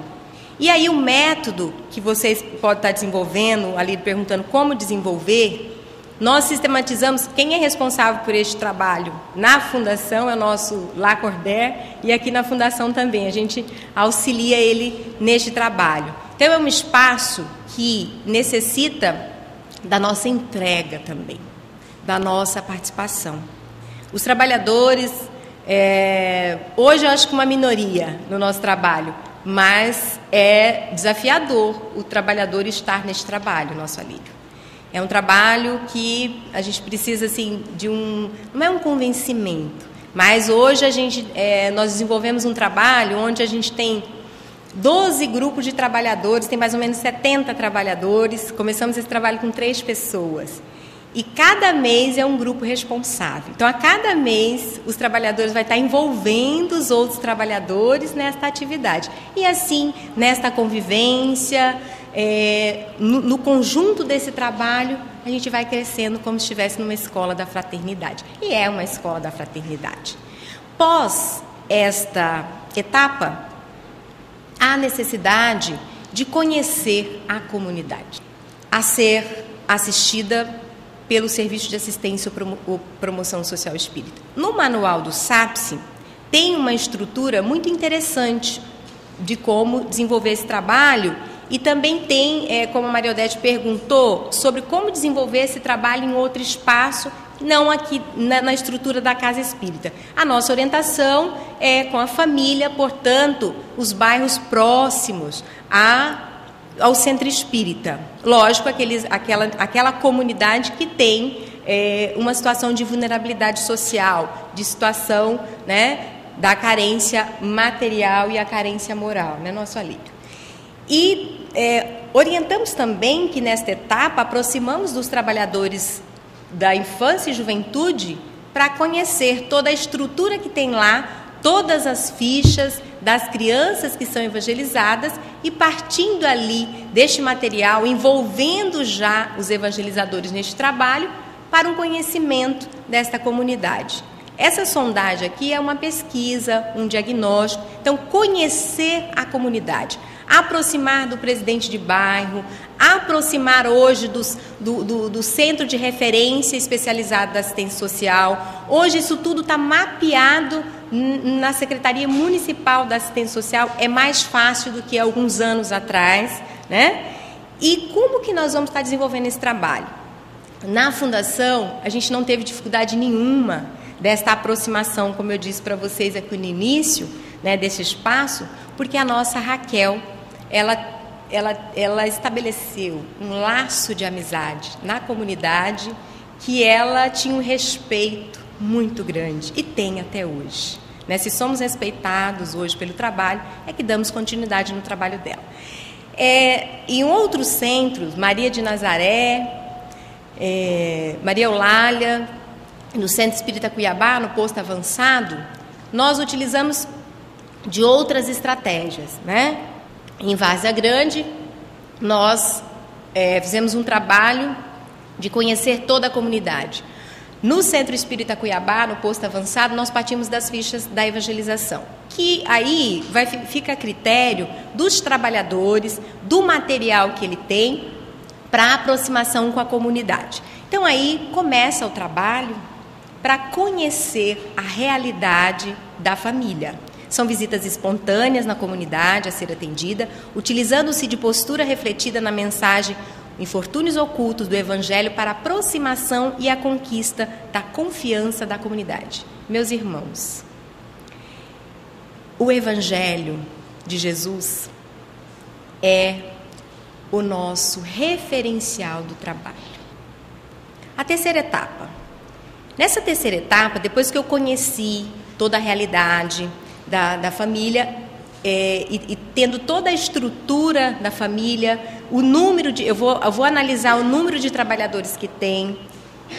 B: E aí o método que vocês podem estar desenvolvendo, ali perguntando como desenvolver, nós sistematizamos quem é responsável por este trabalho. Na fundação é o nosso Lacordaire e aqui na fundação também. A gente auxilia ele neste trabalho. Então é um espaço que necessita da nossa entrega também, da nossa participação. Os trabalhadores, é, hoje eu acho que uma minoria no nosso trabalho, mas é desafiador o trabalhador estar neste trabalho, nosso alívio. É um trabalho que a gente precisa assim de um não é um convencimento, mas hoje a gente é, nós desenvolvemos um trabalho onde a gente tem 12 grupos de trabalhadores, tem mais ou menos 70 trabalhadores. Começamos esse trabalho com três pessoas. E cada mês é um grupo responsável. Então, a cada mês, os trabalhadores vão estar envolvendo os outros trabalhadores nesta atividade. E assim, nesta convivência, é, no, no, conjunto desse trabalho, a gente vai crescendo como se estivesse numa escola da fraternidade. E é uma escola da fraternidade. Pós esta etapa, há necessidade de conhecer a comunidade, a ser assistida pelo Serviço de Assistência ou Promoção Social Espírita. No manual do SAPSE, tem uma estrutura muito interessante de como desenvolver esse trabalho e também tem, é, como a Maria Odete perguntou, sobre como desenvolver esse trabalho em outro espaço, não aqui na, na estrutura da Casa Espírita. A nossa orientação é com a família, portanto, os bairros próximos a ao centro espírita. Lógico, aqueles, aquela, aquela comunidade que tem é, uma situação de vulnerabilidade social, de situação né, da carência material e a carência moral, né, nosso alívio. E é, orientamos também que nesta etapa aproximamos dos trabalhadores da infância e juventude para conhecer toda a estrutura que tem lá, todas as fichas das crianças que são evangelizadas e partindo ali deste material, envolvendo já os evangelizadores neste trabalho para um conhecimento desta comunidade. Essa sondagem aqui é uma pesquisa, um diagnóstico. Então, conhecer a comunidade aproximar do presidente de bairro, aproximar hoje dos, do, do, do, centro de referência especializado da assistência social. Hoje isso tudo está mapeado na Secretaria Municipal da Assistência Social, é mais fácil do que alguns anos atrás. Né? E como que nós vamos estar desenvolvendo esse trabalho? Na fundação, a gente não teve dificuldade nenhuma desta aproximação, como eu disse para vocês aqui no início, né, desse espaço, porque a nossa Raquel, ela, ela, ela estabeleceu um laço de amizade na comunidade que ela tinha um respeito muito grande e tem até hoje. Né? Se somos respeitados hoje pelo trabalho, é que damos continuidade no trabalho dela. É, em outros centros, Maria de Nazaré, é, Maria Eulália, no Centro Espírita Cuiabá, no posto avançado, nós utilizamos de outras estratégias, né? Em Várzea Grande, nós é, fizemos um trabalho de conhecer toda a comunidade. No Centro Espírita Cuiabá, no posto avançado, nós partimos das fichas da evangelização, que aí vai, fica a critério dos trabalhadores, do material que ele tem para aproximação com a comunidade. Então aí começa o trabalho para conhecer a realidade da família. São visitas espontâneas na comunidade a ser atendida, utilizando-se de postura refletida na mensagem Infortúnios Ocultos do Evangelho para a aproximação e a conquista da confiança da comunidade. Meus irmãos, o Evangelho de Jesus é o nosso referencial do trabalho. A terceira etapa. Nessa terceira etapa, depois que eu conheci toda a realidade da, da família, é, e, e, tendo toda a estrutura da família, o número de. Eu vou, eu vou analisar o número de trabalhadores que tem,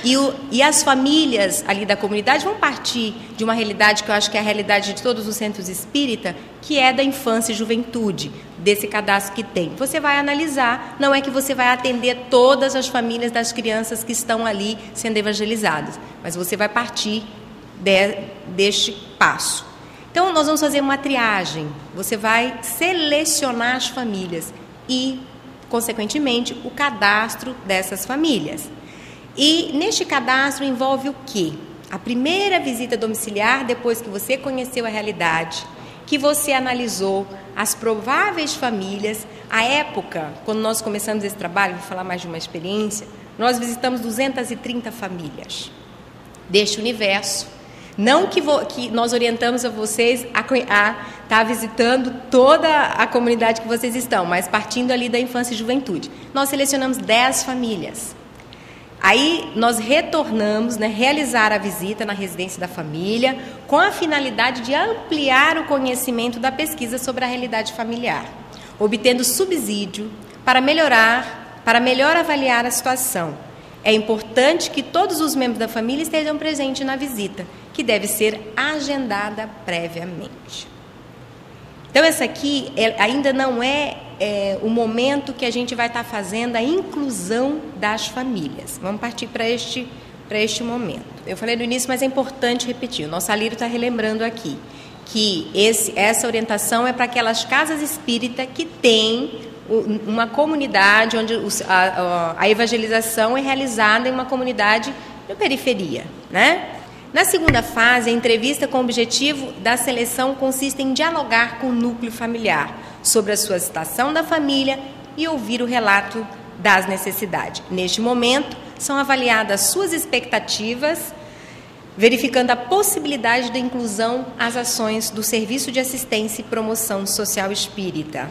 B: e, o, e, as famílias ali da comunidade vão partir de uma realidade que eu acho que é a realidade de todos os centros espírita, que é da infância e juventude, desse cadastro que tem. Você vai analisar, não é que você vai atender todas as famílias das crianças que estão ali sendo evangelizadas, mas você vai partir de, deste passo. Então, nós vamos fazer uma triagem. Você vai selecionar as famílias e, consequentemente, o cadastro dessas famílias. E neste cadastro envolve o quê? A primeira visita domiciliar, depois que você conheceu a realidade, que você analisou as prováveis famílias. A época, quando nós começamos esse trabalho, vou falar mais de uma experiência, nós visitamos 230 famílias deste universo. Não que, que nós orientamos a vocês a estar tá visitando toda a comunidade que vocês estão, mas partindo ali da infância e juventude. Nós selecionamos 10 famílias. Aí nós retornamos, né, realizar a visita na residência da família, com a finalidade de ampliar o conhecimento da pesquisa sobre a realidade familiar, obtendo subsídio para melhorar, para melhor avaliar a situação. É importante que todos os membros da família estejam presentes na visita, que deve ser agendada previamente. Então, essa aqui é, ainda não é é, o momento que a gente vai estar fazendo a inclusão das famílias. Vamos partir para este, este momento. Eu falei no início, mas é importante repetir. O nosso Alírio está relembrando aqui que esse, essa orientação é para aquelas casas espíritas que têm uma comunidade onde a, a evangelização é realizada em uma comunidade de periferia, né? Na segunda fase, a entrevista com o objetivo da seleção consiste em dialogar com o núcleo familiar sobre a sua situação da família e ouvir o relato das necessidades. Neste momento, são avaliadas suas expectativas, verificando a possibilidade da inclusão às ações do Serviço de Assistência e Promoção Social Espírita.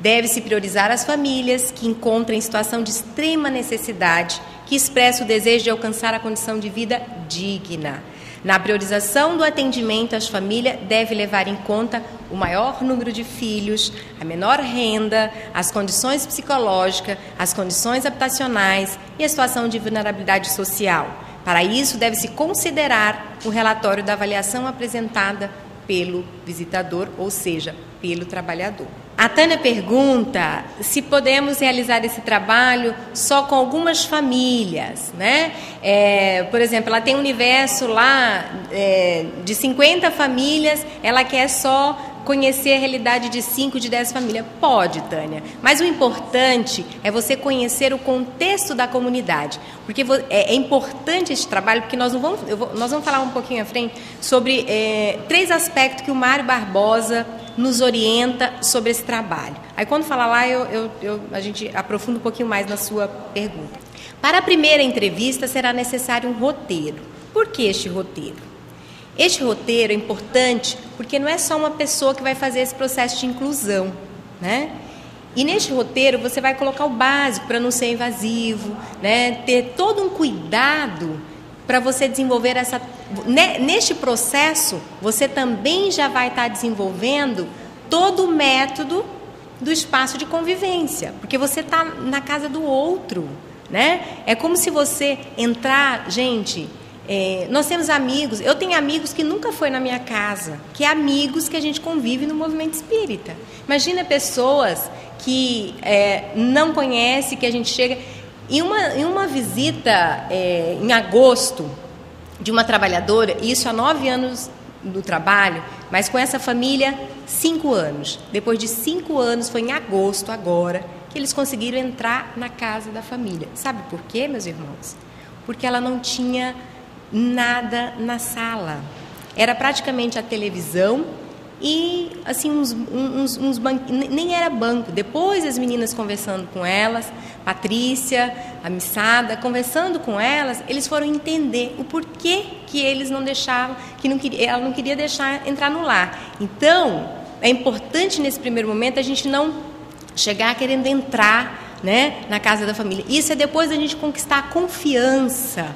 B: Deve-se priorizar as famílias que encontram em situação de extrema necessidade, que expressam o desejo de alcançar a condição de vida digna. Na priorização do atendimento às famílias, deve levar em conta o maior número de filhos, a menor renda, as condições psicológicas, as condições habitacionais e a situação de vulnerabilidade social. Para isso, deve-se considerar o relatório da avaliação apresentada pelo visitador, ou seja, pelo trabalhador. A Tânia pergunta se podemos realizar esse trabalho só com algumas famílias, né? É, por exemplo, ela tem um universo lá é, de 50 famílias, ela quer só conhecer a realidade de 5, de 10 famílias? Pode, Tânia. Mas o importante é você conhecer o contexto da comunidade. Porque é, é importante esse trabalho, porque nós, não vamos, vou, nós vamos falar um pouquinho à frente sobre é, três aspectos que o Mário Barbosa nos orienta sobre esse trabalho. Aí quando falar lá, eu, eu, eu, a gente aprofunda um pouquinho mais na sua pergunta. Para a primeira entrevista será necessário um roteiro. Por que este roteiro? Este roteiro é importante porque não é só uma pessoa que vai fazer esse processo de inclusão, né? E neste roteiro você vai colocar o básico para não ser invasivo, né? Ter todo um cuidado para você desenvolver essa. Neste processo, você também já vai estar desenvolvendo todo o método do espaço de convivência, porque você está na casa do outro, né? É como se você entrar, gente, é, nós temos amigos, eu tenho amigos que nunca foi na minha casa, que é amigos que a gente convive no movimento espírita. Imagina pessoas que é, não conhece, que a gente chega. Em uma, em uma visita é, em agosto de uma trabalhadora, isso há nove anos do trabalho, mas com essa família, cinco anos. Depois de cinco anos, foi em agosto agora, que eles conseguiram entrar na casa da família. Sabe por quê, meus irmãos? Porque ela não tinha nada na sala. Era praticamente a televisão e assim uns, uns, uns nem era banco. Depois as meninas conversando com elas, Patrícia, a Missada, conversando com elas, eles foram entender o porquê que eles não deixavam, que não queria, ela não queria deixar entrar no lar. Então, é importante nesse primeiro momento a gente não chegar querendo entrar né, na casa da família. Isso é depois da gente conquistar a confiança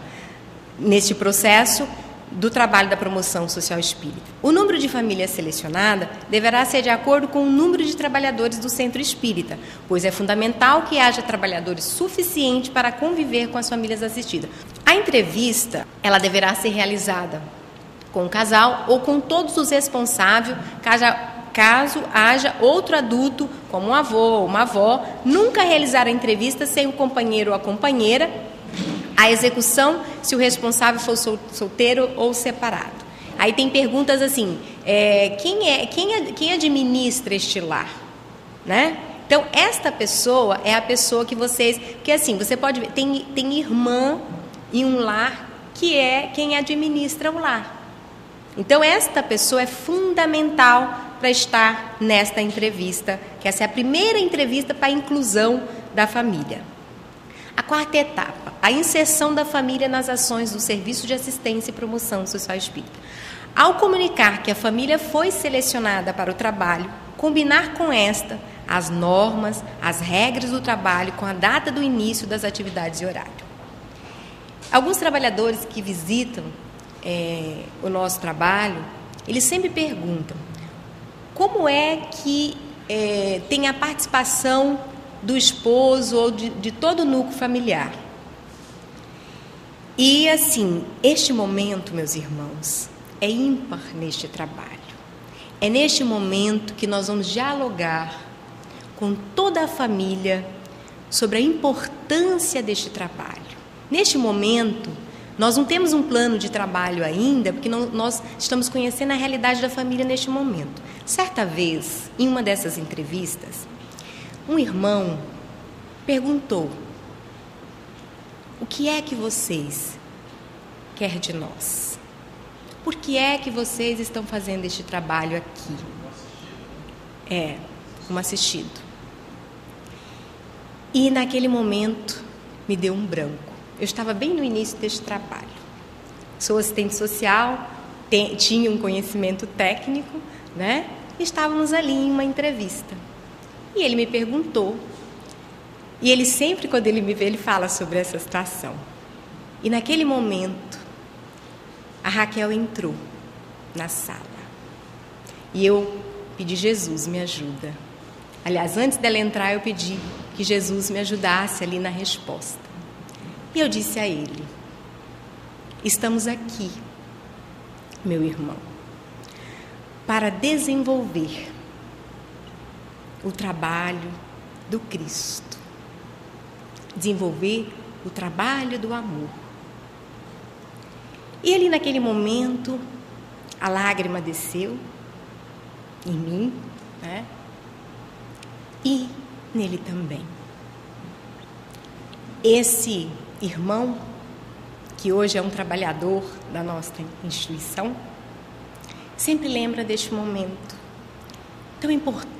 B: neste processo do trabalho da promoção social espírita. O número de famílias selecionada deverá ser de acordo com o número de trabalhadores do centro espírita, pois é fundamental que haja trabalhadores suficientes para conviver com as famílias assistidas. A entrevista, ela deverá ser realizada com o casal ou com todos os responsáveis, caso, caso haja outro adulto, como um avô ou uma avó, nunca realizar a entrevista sem o companheiro ou a companheira a execução se o responsável for solteiro ou separado. Aí tem perguntas assim: é, quem, é, quem, quem administra este lar? Né? Então, esta pessoa é a pessoa que vocês. Porque assim, você pode ver, tem, tem irmã em um lar que é quem administra o lar. Então, esta pessoa é fundamental para estar nesta entrevista, que essa é a primeira entrevista para a inclusão da família. A quarta etapa, a inserção da família nas ações do Serviço de Assistência e Promoção Social Espírita. Ao comunicar que a família foi selecionada para o trabalho, combinar com esta as normas, as regras do trabalho com a data do início das atividades e horário. Alguns trabalhadores que visitam é, o nosso trabalho, eles sempre perguntam como é que é, tem a participação do esposo ou de, de todo o núcleo familiar. E assim, este momento, meus irmãos, é ímpar neste trabalho. É neste momento que nós vamos dialogar com toda a família sobre a importância deste trabalho. Neste momento, nós não temos um plano de trabalho ainda, porque não, nós estamos conhecendo a realidade da família neste momento. Certa vez, em uma dessas entrevistas, um irmão perguntou: O que é que vocês querem de nós? Por que é que vocês estão fazendo este trabalho aqui? É, um assistido. E naquele momento me deu um branco. Eu estava bem no início deste trabalho. Sou assistente social, tinha um conhecimento técnico, né? Estávamos ali em uma entrevista. E ele me perguntou. E ele sempre, quando ele me vê, ele fala sobre essa situação. E naquele momento, a Raquel entrou na sala. E eu pedi, Jesus, me ajuda. Aliás, antes dela entrar, eu pedi que Jesus me ajudasse ali na resposta. E eu disse a ele: Estamos aqui, meu irmão, para desenvolver o trabalho do Cristo, desenvolver o trabalho do amor. E ali naquele momento, a lágrima desceu em mim, né? E nele também. Esse irmão, que hoje é um trabalhador da nossa instituição, sempre lembra deste momento tão importante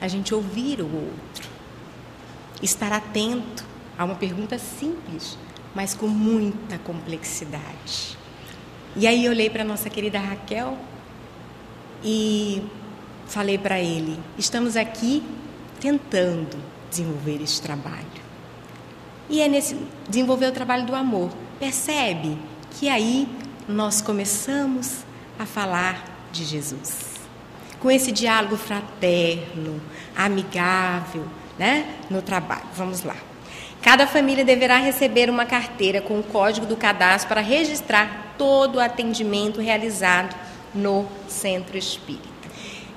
B: a gente ouvir o outro, estar atento a uma pergunta simples, mas com muita complexidade. E aí eu olhei para nossa querida Raquel e falei para ele: estamos aqui tentando desenvolver esse trabalho. E é nesse desenvolver o trabalho do amor. Percebe que aí nós começamos a falar de Jesus com esse diálogo fraterno, amigável, né, no trabalho. Vamos lá. Cada família deverá receber uma carteira com o código do cadastro para registrar todo o atendimento realizado no centro espírita.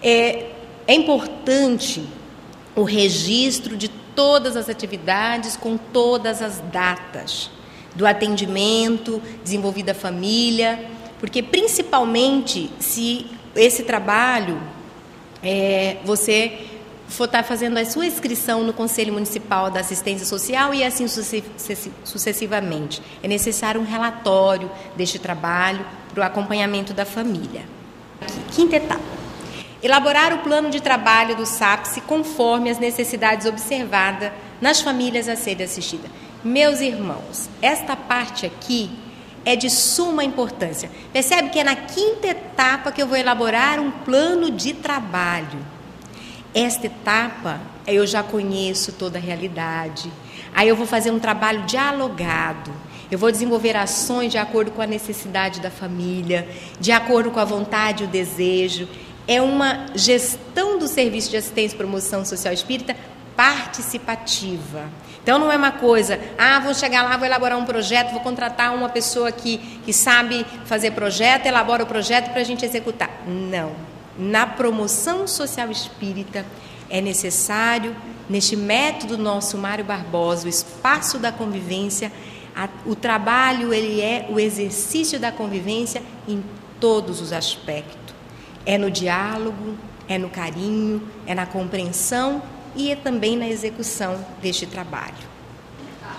B: É, é importante o registro de todas as atividades com todas as datas do atendimento desenvolvido à família, porque principalmente se esse trabalho é, você for estar tá fazendo a sua inscrição no Conselho Municipal da Assistência Social e assim sucessivamente. É necessário um relatório deste trabalho para o acompanhamento da família. Quinta etapa. Elaborar o plano de trabalho do SAPSE conforme as necessidades observadas nas famílias a serem assistidas. Meus irmãos, esta parte aqui é de suma importância. Percebe que é na quinta etapa que eu vou elaborar um plano de trabalho. Esta etapa eu já conheço toda a realidade. Aí eu vou fazer um trabalho dialogado. Eu vou desenvolver ações de acordo com a necessidade da família, de acordo com a vontade e o desejo. É uma gestão do serviço de assistência e promoção social espírita participativa. Então não é uma coisa, ah, vou chegar lá, vou elaborar um projeto, vou contratar uma pessoa que, que sabe fazer projeto, elabora o projeto para a gente executar. Não. Na promoção social espírita é necessário, neste método nosso Mário Barbosa, o espaço da convivência, a, o trabalho ele é o exercício da convivência em todos os aspectos. É no diálogo, é no carinho, é na compreensão e é também na execução deste trabalho.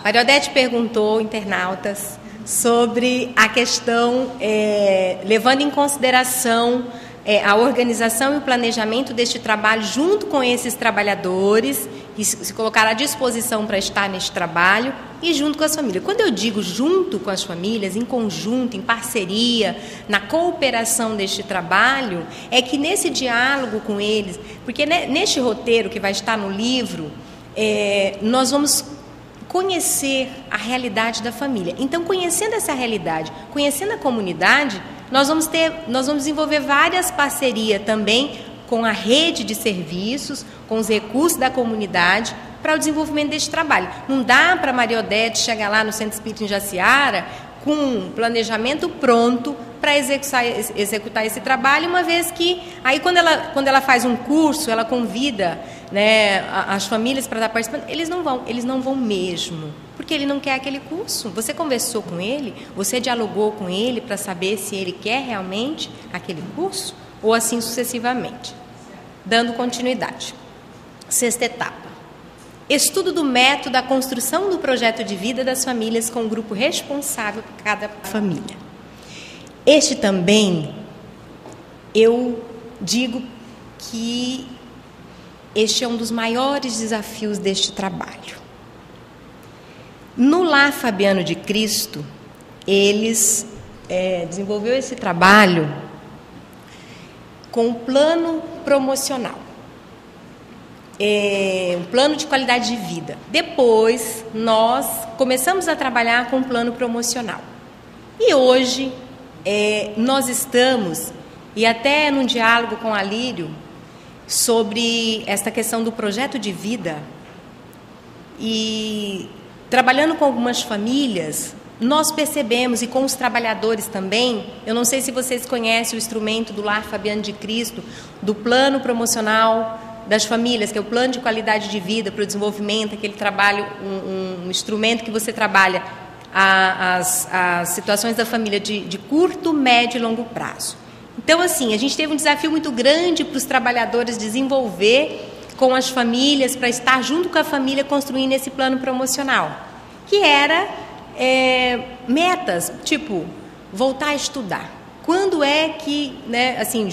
B: Maria Odete perguntou, internautas, sobre a questão, é, levando em consideração é, a organização e o planejamento deste trabalho junto com esses trabalhadores que se colocaram à disposição para estar neste trabalho e junto com as famílias. Quando eu digo junto com as famílias, em conjunto, em parceria, na cooperação deste trabalho, é que nesse diálogo com eles, porque neste roteiro que vai estar no livro, é, nós vamos conhecer a realidade da família. Então, conhecendo essa realidade, conhecendo a comunidade, nós vamos ter, nós vamos desenvolver várias parcerias também com a rede de serviços, com os recursos da comunidade para o desenvolvimento deste trabalho. Não dá para a Maria Odete chegar lá no Centro Espírita em Jaciara com um planejamento pronto para executar, executar esse trabalho, uma vez que aí quando ela, quando ela faz um curso, ela convida né, as famílias para estar participando, eles não vão, eles não vão mesmo, porque ele não quer aquele curso. Você conversou com ele, você dialogou com ele para saber se ele quer realmente aquele curso ou assim sucessivamente. Dando continuidade. Sexta etapa. Estudo do método da construção do projeto de vida das famílias com o grupo responsável por cada família. Este também, eu digo que este é um dos maiores desafios deste trabalho. No Lar Fabiano de Cristo, eles é, desenvolveu esse trabalho com um plano promocional, é, um plano de qualidade de vida. Depois, nós começamos a trabalhar com um plano promocional. E hoje, é, nós estamos, e até num diálogo com a Lírio, sobre esta questão do projeto de vida e trabalhando com algumas famílias, nós percebemos, e com os trabalhadores também, eu não sei se vocês conhecem o instrumento do Lar Fabiano de Cristo, do plano promocional das famílias, que é o plano de qualidade de vida para o desenvolvimento, aquele trabalho, um, um instrumento que você trabalha a, as, as situações da família de, de curto, médio e longo prazo. Então, assim, a gente teve um desafio muito grande para os trabalhadores desenvolver com as famílias, para estar junto com a família construindo esse plano promocional, que era é, metas, tipo, voltar a estudar. Quando é que, né, assim,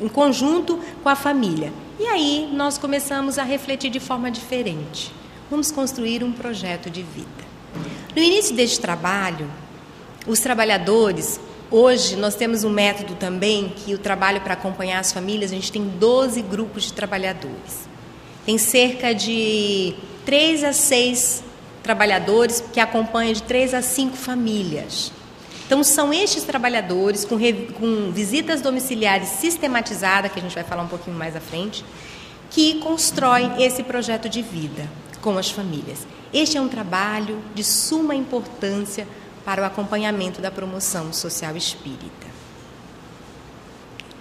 B: em conjunto com a família. E aí nós começamos a refletir de forma diferente. Vamos construir um projeto de vida. No início deste trabalho, os trabalhadores Hoje nós temos um método também que o trabalho para acompanhar as famílias, a gente tem 12 grupos de trabalhadores. Tem cerca de 3 a 6 trabalhadores que acompanham de 3 a 5 famílias. Então são estes trabalhadores com, com visitas domiciliares sistematizadas, que a gente vai falar um pouquinho mais à frente, que constroem esse projeto de vida com as famílias. Este é um trabalho de suma importância para o acompanhamento da promoção social espírita.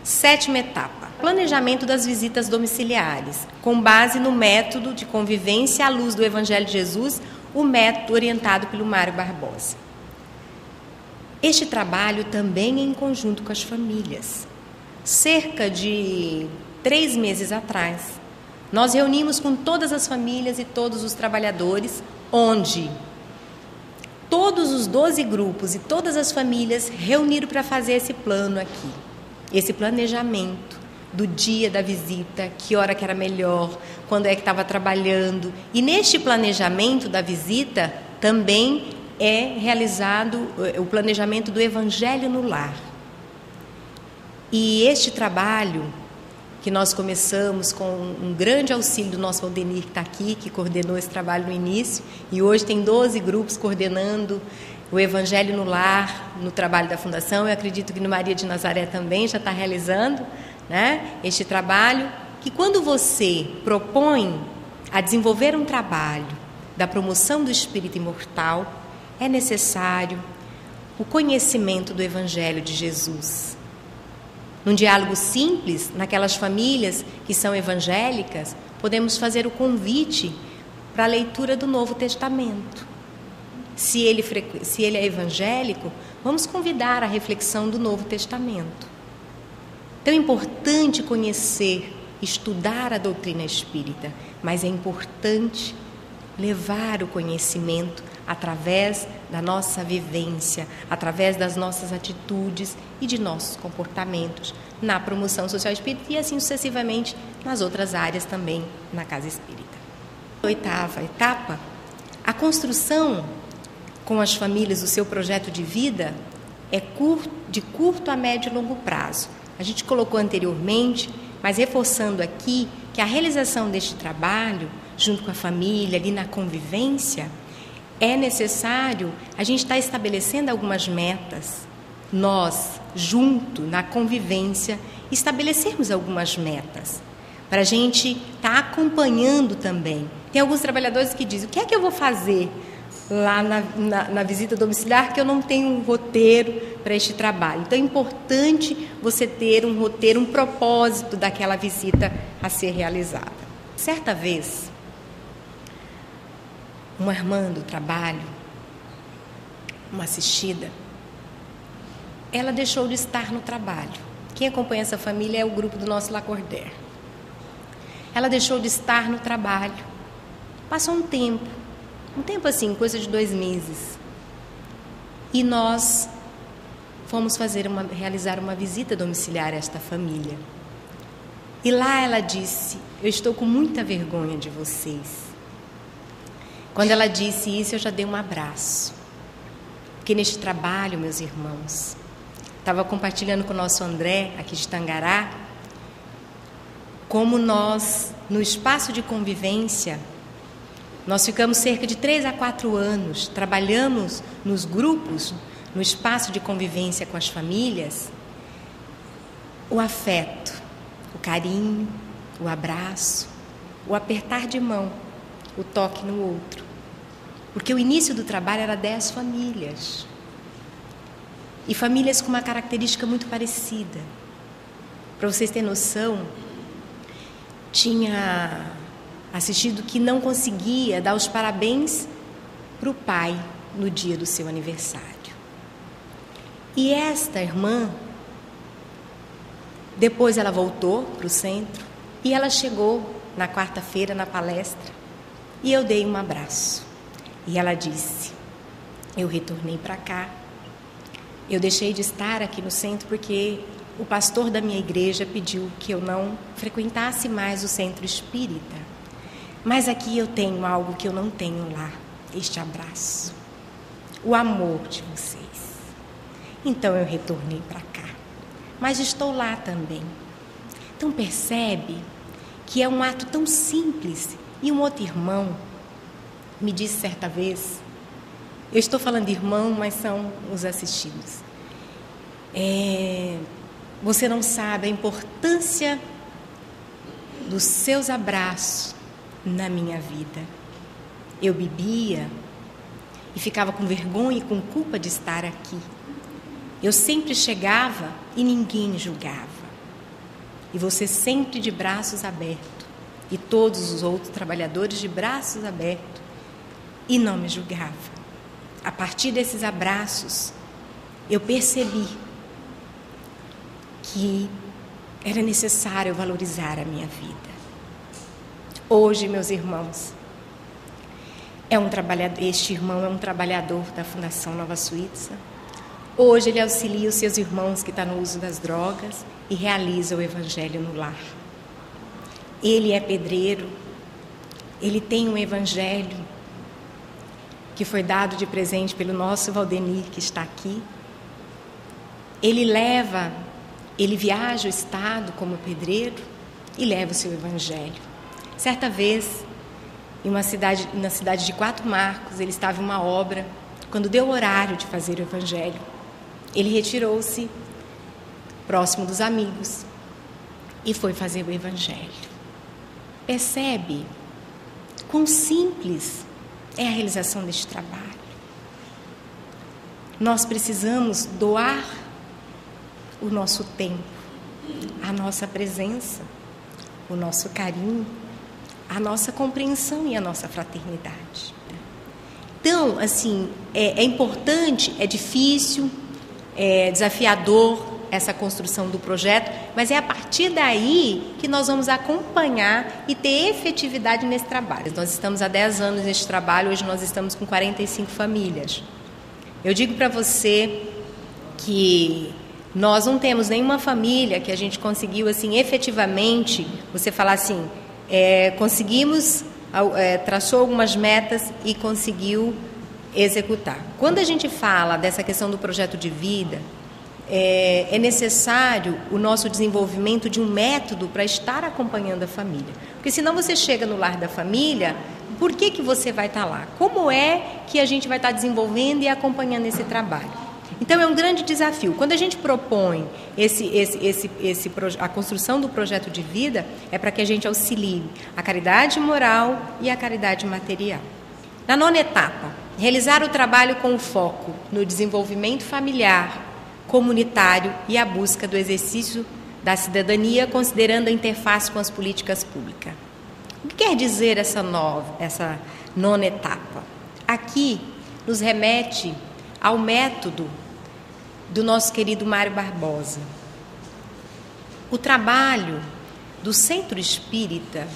B: Sétima etapa: planejamento das visitas domiciliares, com base no método de convivência à luz do Evangelho de Jesus, o método orientado pelo Mário Barbosa. Este trabalho também é em conjunto com as famílias. Cerca de três meses atrás, nós reunimos com todas as famílias e todos os trabalhadores, onde todos os 12 grupos e todas as famílias reuniram para fazer esse plano aqui, esse planejamento do dia da visita, que hora que era melhor, quando é que estava trabalhando. E neste planejamento da visita também é realizado eh, o planejamento do evangelho no lar. E este trabalho que nós começamos com um grande auxílio do nosso Aldenir que está aqui, que coordenou esse trabalho no início, e hoje tem 12 grupos coordenando o Evangelho no Lar, no trabalho da Fundação. Eu acredito que no Maria de Nazaré também já está realizando né, este trabalho. Que quando você propõe a desenvolver um trabalho da promoção do espírito imortal, é necessário o conhecimento do Evangelho de Jesus. Num diálogo simples, naquelas famílias que são evangélicas, podemos fazer o convite para a leitura do Novo Testamento. Se ele, se ele é evangélico, vamos convidar a reflexão do Novo Testamento. Então é importante conhecer, estudar a doutrina espírita, mas é importante levar o conhecimento através da nossa vivência, através das nossas atitudes e de nossos comportamentos na promoção social espírita e assim sucessivamente nas outras áreas também na casa espírita. Oitava etapa, a construção com as famílias do seu projeto de vida é de curto a médio e longo prazo. A gente colocou anteriormente, mas reforçando aqui que a realização deste trabalho, junto com a família, ali na convivência, é necessário a gente estar tá estabelecendo algumas metas. Nós, junto, na convivência, estabelecermos algumas metas. Para a gente estar tá acompanhando também. Tem alguns trabalhadores que dizem: o que é que eu vou fazer lá na, na, na visita domiciliar que eu não tenho um roteiro para este trabalho? Então é importante você ter um roteiro, um propósito daquela visita a ser realizada. Certa vez, uma irmã do trabalho, uma assistida, ela deixou de estar no trabalho. Quem acompanha essa família é o grupo do nosso Lacordaire. Ela deixou de estar no trabalho. Passou um tempo, um tempo assim, coisa de dois meses. E nós fomos fazer uma, realizar uma visita domiciliar a esta família. E lá ela disse: Eu estou com muita vergonha de vocês. Quando ela disse isso, eu já dei um abraço. Porque neste trabalho, meus irmãos, estava compartilhando com o nosso André, aqui de Tangará, como nós, no espaço de convivência, nós ficamos cerca de três a quatro anos, trabalhamos nos grupos, no espaço de convivência com as famílias, o afeto, o carinho, o abraço, o apertar de mão o toque no outro. Porque o início do trabalho era dez famílias. E famílias com uma característica muito parecida. Para vocês terem noção, tinha assistido que não conseguia dar os parabéns para o pai no dia do seu aniversário. E esta irmã, depois ela voltou para o centro e ela chegou na quarta-feira na palestra e eu dei um abraço. E ela disse: Eu retornei para cá. Eu deixei de estar aqui no centro porque o pastor da minha igreja pediu que eu não frequentasse mais o centro espírita. Mas aqui eu tenho algo que eu não tenho lá: este abraço, o amor de vocês. Então eu retornei para cá. Mas estou lá também. Então percebe que é um ato tão simples e um outro irmão me disse certa vez, eu estou falando de irmão, mas são os assistidos. É, você não sabe a importância dos seus abraços na minha vida. Eu bebia e ficava com vergonha e com culpa de estar aqui. Eu sempre chegava e ninguém julgava. E você sempre de braços abertos e todos os outros trabalhadores de braços abertos e não me julgava. A partir desses abraços, eu percebi que era necessário valorizar a minha vida. Hoje, meus irmãos, é um trabalhador, este irmão é um trabalhador da Fundação Nova Suíça. Hoje ele auxilia os seus irmãos que estão no uso das drogas e realiza o evangelho no lar. Ele é pedreiro, ele tem um evangelho que foi dado de presente pelo nosso Valdenir, que está aqui. Ele leva, ele viaja o estado como pedreiro e leva o seu evangelho. Certa vez, em uma cidade, na cidade de Quatro Marcos, ele estava em uma obra. Quando deu o horário de fazer o evangelho, ele retirou-se próximo dos amigos e foi fazer o evangelho. Percebe quão simples é a realização deste trabalho. Nós precisamos doar o nosso tempo, a nossa presença, o nosso carinho, a nossa compreensão e a nossa fraternidade. Então, assim, é, é importante, é difícil, é desafiador essa construção do projeto, mas é a partir daí que nós vamos acompanhar e ter efetividade nesse trabalho. Nós estamos há 10 anos nesse trabalho, hoje nós estamos com 45 famílias. Eu digo para você que nós não temos nenhuma família que a gente conseguiu assim efetivamente, você falar assim, é, conseguimos, é, traçou algumas metas e conseguiu executar. Quando a gente fala dessa questão do projeto de vida, é, é necessário o nosso desenvolvimento de um método para estar acompanhando a família. Porque senão você chega no lar da família, por que, que você vai estar lá? Como é que a gente vai estar desenvolvendo e acompanhando esse trabalho? Então é um grande desafio. Quando a gente propõe esse, esse, esse, esse, a construção do projeto de vida, é para que a gente auxilie a caridade moral e a caridade material. Na nona etapa, realizar o trabalho com foco no desenvolvimento familiar, comunitário e a busca do exercício da cidadania, considerando a interface com as políticas públicas. O que quer dizer essa, nova, essa nona etapa? Aqui nos remete ao método do nosso querido Mário Barbosa. O trabalho do Centro Espírita,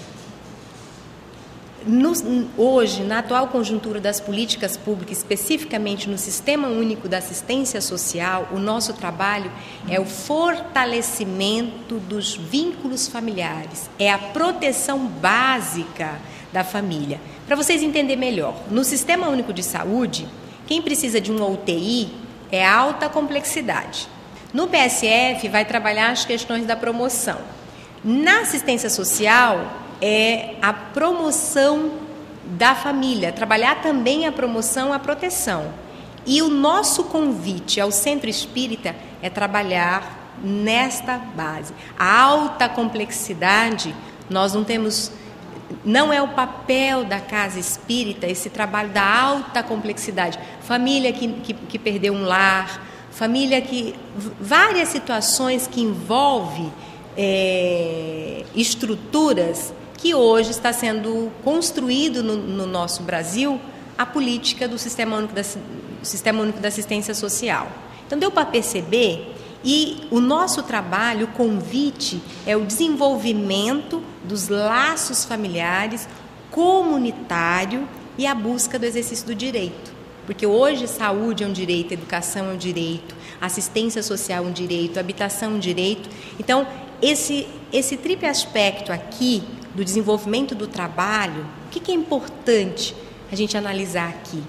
B: no, hoje, na atual conjuntura das políticas públicas, especificamente no Sistema Único da Assistência Social, o nosso trabalho é o fortalecimento dos vínculos familiares, é a proteção básica da família. Para vocês entenderem melhor, no Sistema Único de Saúde, quem precisa de uma UTI é alta complexidade. No PSF, vai trabalhar as questões da promoção. Na assistência social, é a promoção da família, trabalhar também a promoção, a proteção. E o nosso convite ao centro espírita é trabalhar nesta base. A alta complexidade, nós não temos não é o papel da casa espírita esse trabalho da alta complexidade. Família que, que, que perdeu um lar, família que. várias situações que envolvem é, estruturas que hoje está sendo construído no, no, nosso Brasil a política do Sistema Único da, Sistema Único da Assistência Social. Então deu para perceber e o nosso trabalho, o convite, é o desenvolvimento dos laços familiares, comunitário e a busca do exercício do direito. Porque hoje saúde é um direito, educação é um direito, assistência social é um direito, habitação é um direito. Então, esse, esse triplo aspecto aqui do desenvolvimento do trabalho, o que, que é importante a gente analisar aqui?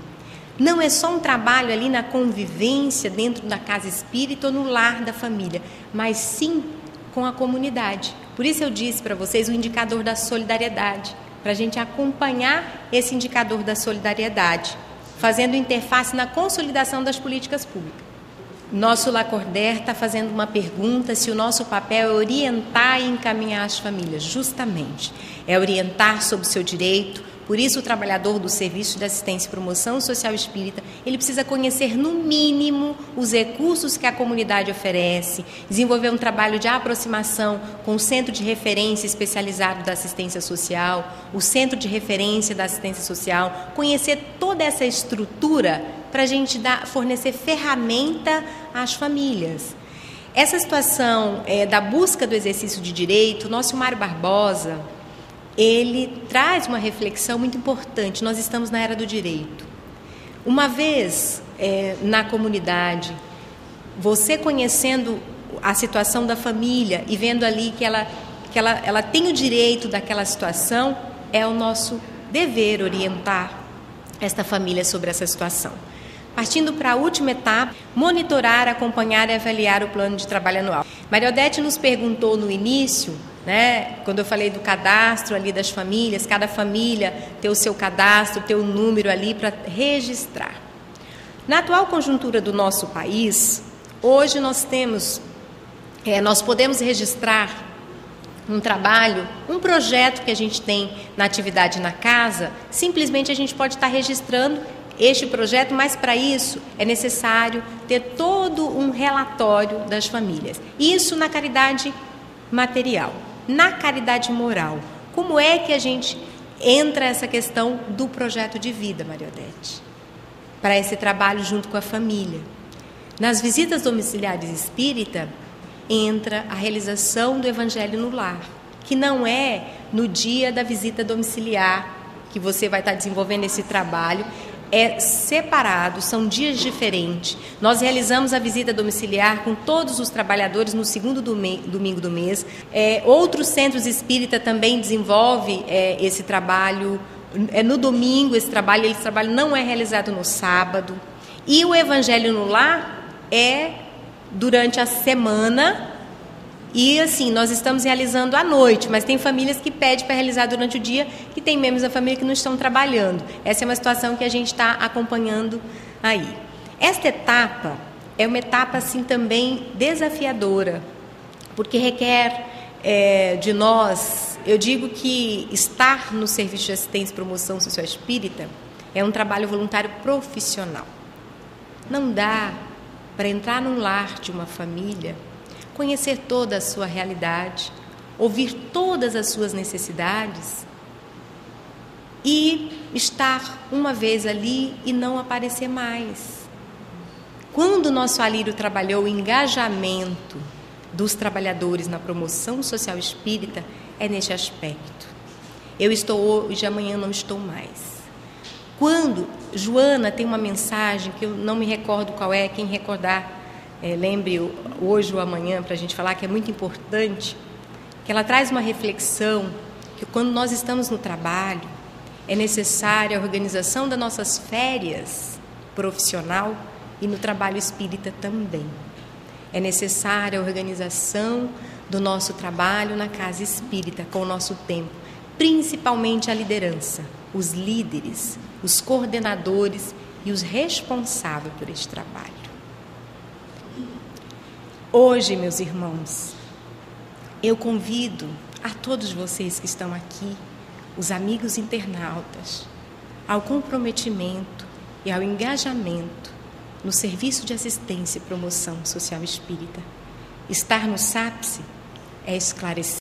B: Não é só um trabalho ali na convivência dentro da casa espírita ou no lar da família, mas sim com a comunidade. Por isso eu disse para vocês o indicador da solidariedade, para a gente acompanhar esse indicador da solidariedade, fazendo interface na consolidação das políticas públicas. Nosso Lacordaire está fazendo uma pergunta se o nosso papel é orientar e encaminhar as famílias. Justamente, é orientar sobre o seu direito, por isso, o trabalhador do Serviço de Assistência e Promoção Social Espírita, ele precisa conhecer no mínimo os recursos que a comunidade oferece, desenvolver um trabalho de aproximação com o Centro de Referência Especializado da Assistência Social, o Centro de Referência da Assistência Social, conhecer toda essa estrutura para a gente dar, fornecer ferramenta às famílias. Essa situação é, da busca do exercício de direito, nosso Mário Barbosa, ele traz uma reflexão muito importante. Nós estamos na era do direito. Uma vez é, na comunidade, você conhecendo a situação da família e vendo ali que ela, que ela, ela tem o direito daquela situação, é o nosso dever orientar esta família sobre essa situação. Partindo para a última etapa, monitorar, acompanhar e avaliar o plano de trabalho anual. Maria Odete nos perguntou no início né? Quando eu falei do cadastro ali das famílias, cada família ter o seu cadastro, ter o um número ali para registrar. Na atual conjuntura do nosso país, hoje nós temos, é, nós podemos registrar um trabalho, um projeto que a gente tem na atividade na casa, simplesmente a gente pode estar registrando este projeto, mas para isso é necessário ter todo um relatório das famílias. Isso na caridade material. Na caridade moral, como é que a gente entra essa questão do projeto de vida, Maria Odete? Para esse trabalho junto com a família. Nas visitas domiciliares espírita, entra a realização do evangelho no lar, que não é no dia da visita domiciliar que você vai estar desenvolvendo esse trabalho, é separado, são dias diferentes. Nós realizamos a visita domiciliar com todos os trabalhadores no segundo domingo do mês. É, outros centros espírita também desenvolvem é, esse trabalho. É no domingo esse trabalho, esse trabalho não é realizado no sábado. E o Evangelho no Lar é durante a semana e assim, nós estamos realizando à noite, mas tem famílias que pedem para realizar durante o dia, que tem membros da família que não estão trabalhando. Essa é uma situação que a gente está acompanhando aí. Esta etapa é uma etapa assim também desafiadora, porque requer é, de nós, eu digo que estar no serviço de assistência e promoção social espírita é um trabalho voluntário profissional. Não dá para entrar num lar de uma família conhecer toda a sua realidade, ouvir todas as suas necessidades e estar uma vez ali e não aparecer mais. Quando o nosso Alírio trabalhou o engajamento dos trabalhadores na promoção social espírita, é neste aspecto. Eu estou hoje, amanhã não estou mais. Quando Joana tem uma mensagem que eu não me recordo qual é, quem recordar é, lembre hoje ou amanhã para a gente falar que é muito importante, que ela traz uma reflexão que quando nós estamos no trabalho é necessária a organização das nossas férias profissional e no trabalho espírita também. É necessária a organização do nosso trabalho na casa espírita com o nosso tempo, principalmente a liderança, os líderes, os coordenadores e os responsáveis por este trabalho. Hoje, meus irmãos, eu convido a todos vocês que estão aqui, os amigos internautas, ao comprometimento e ao engajamento no serviço de assistência e promoção social espírita. Estar no SAPSE é esclarecer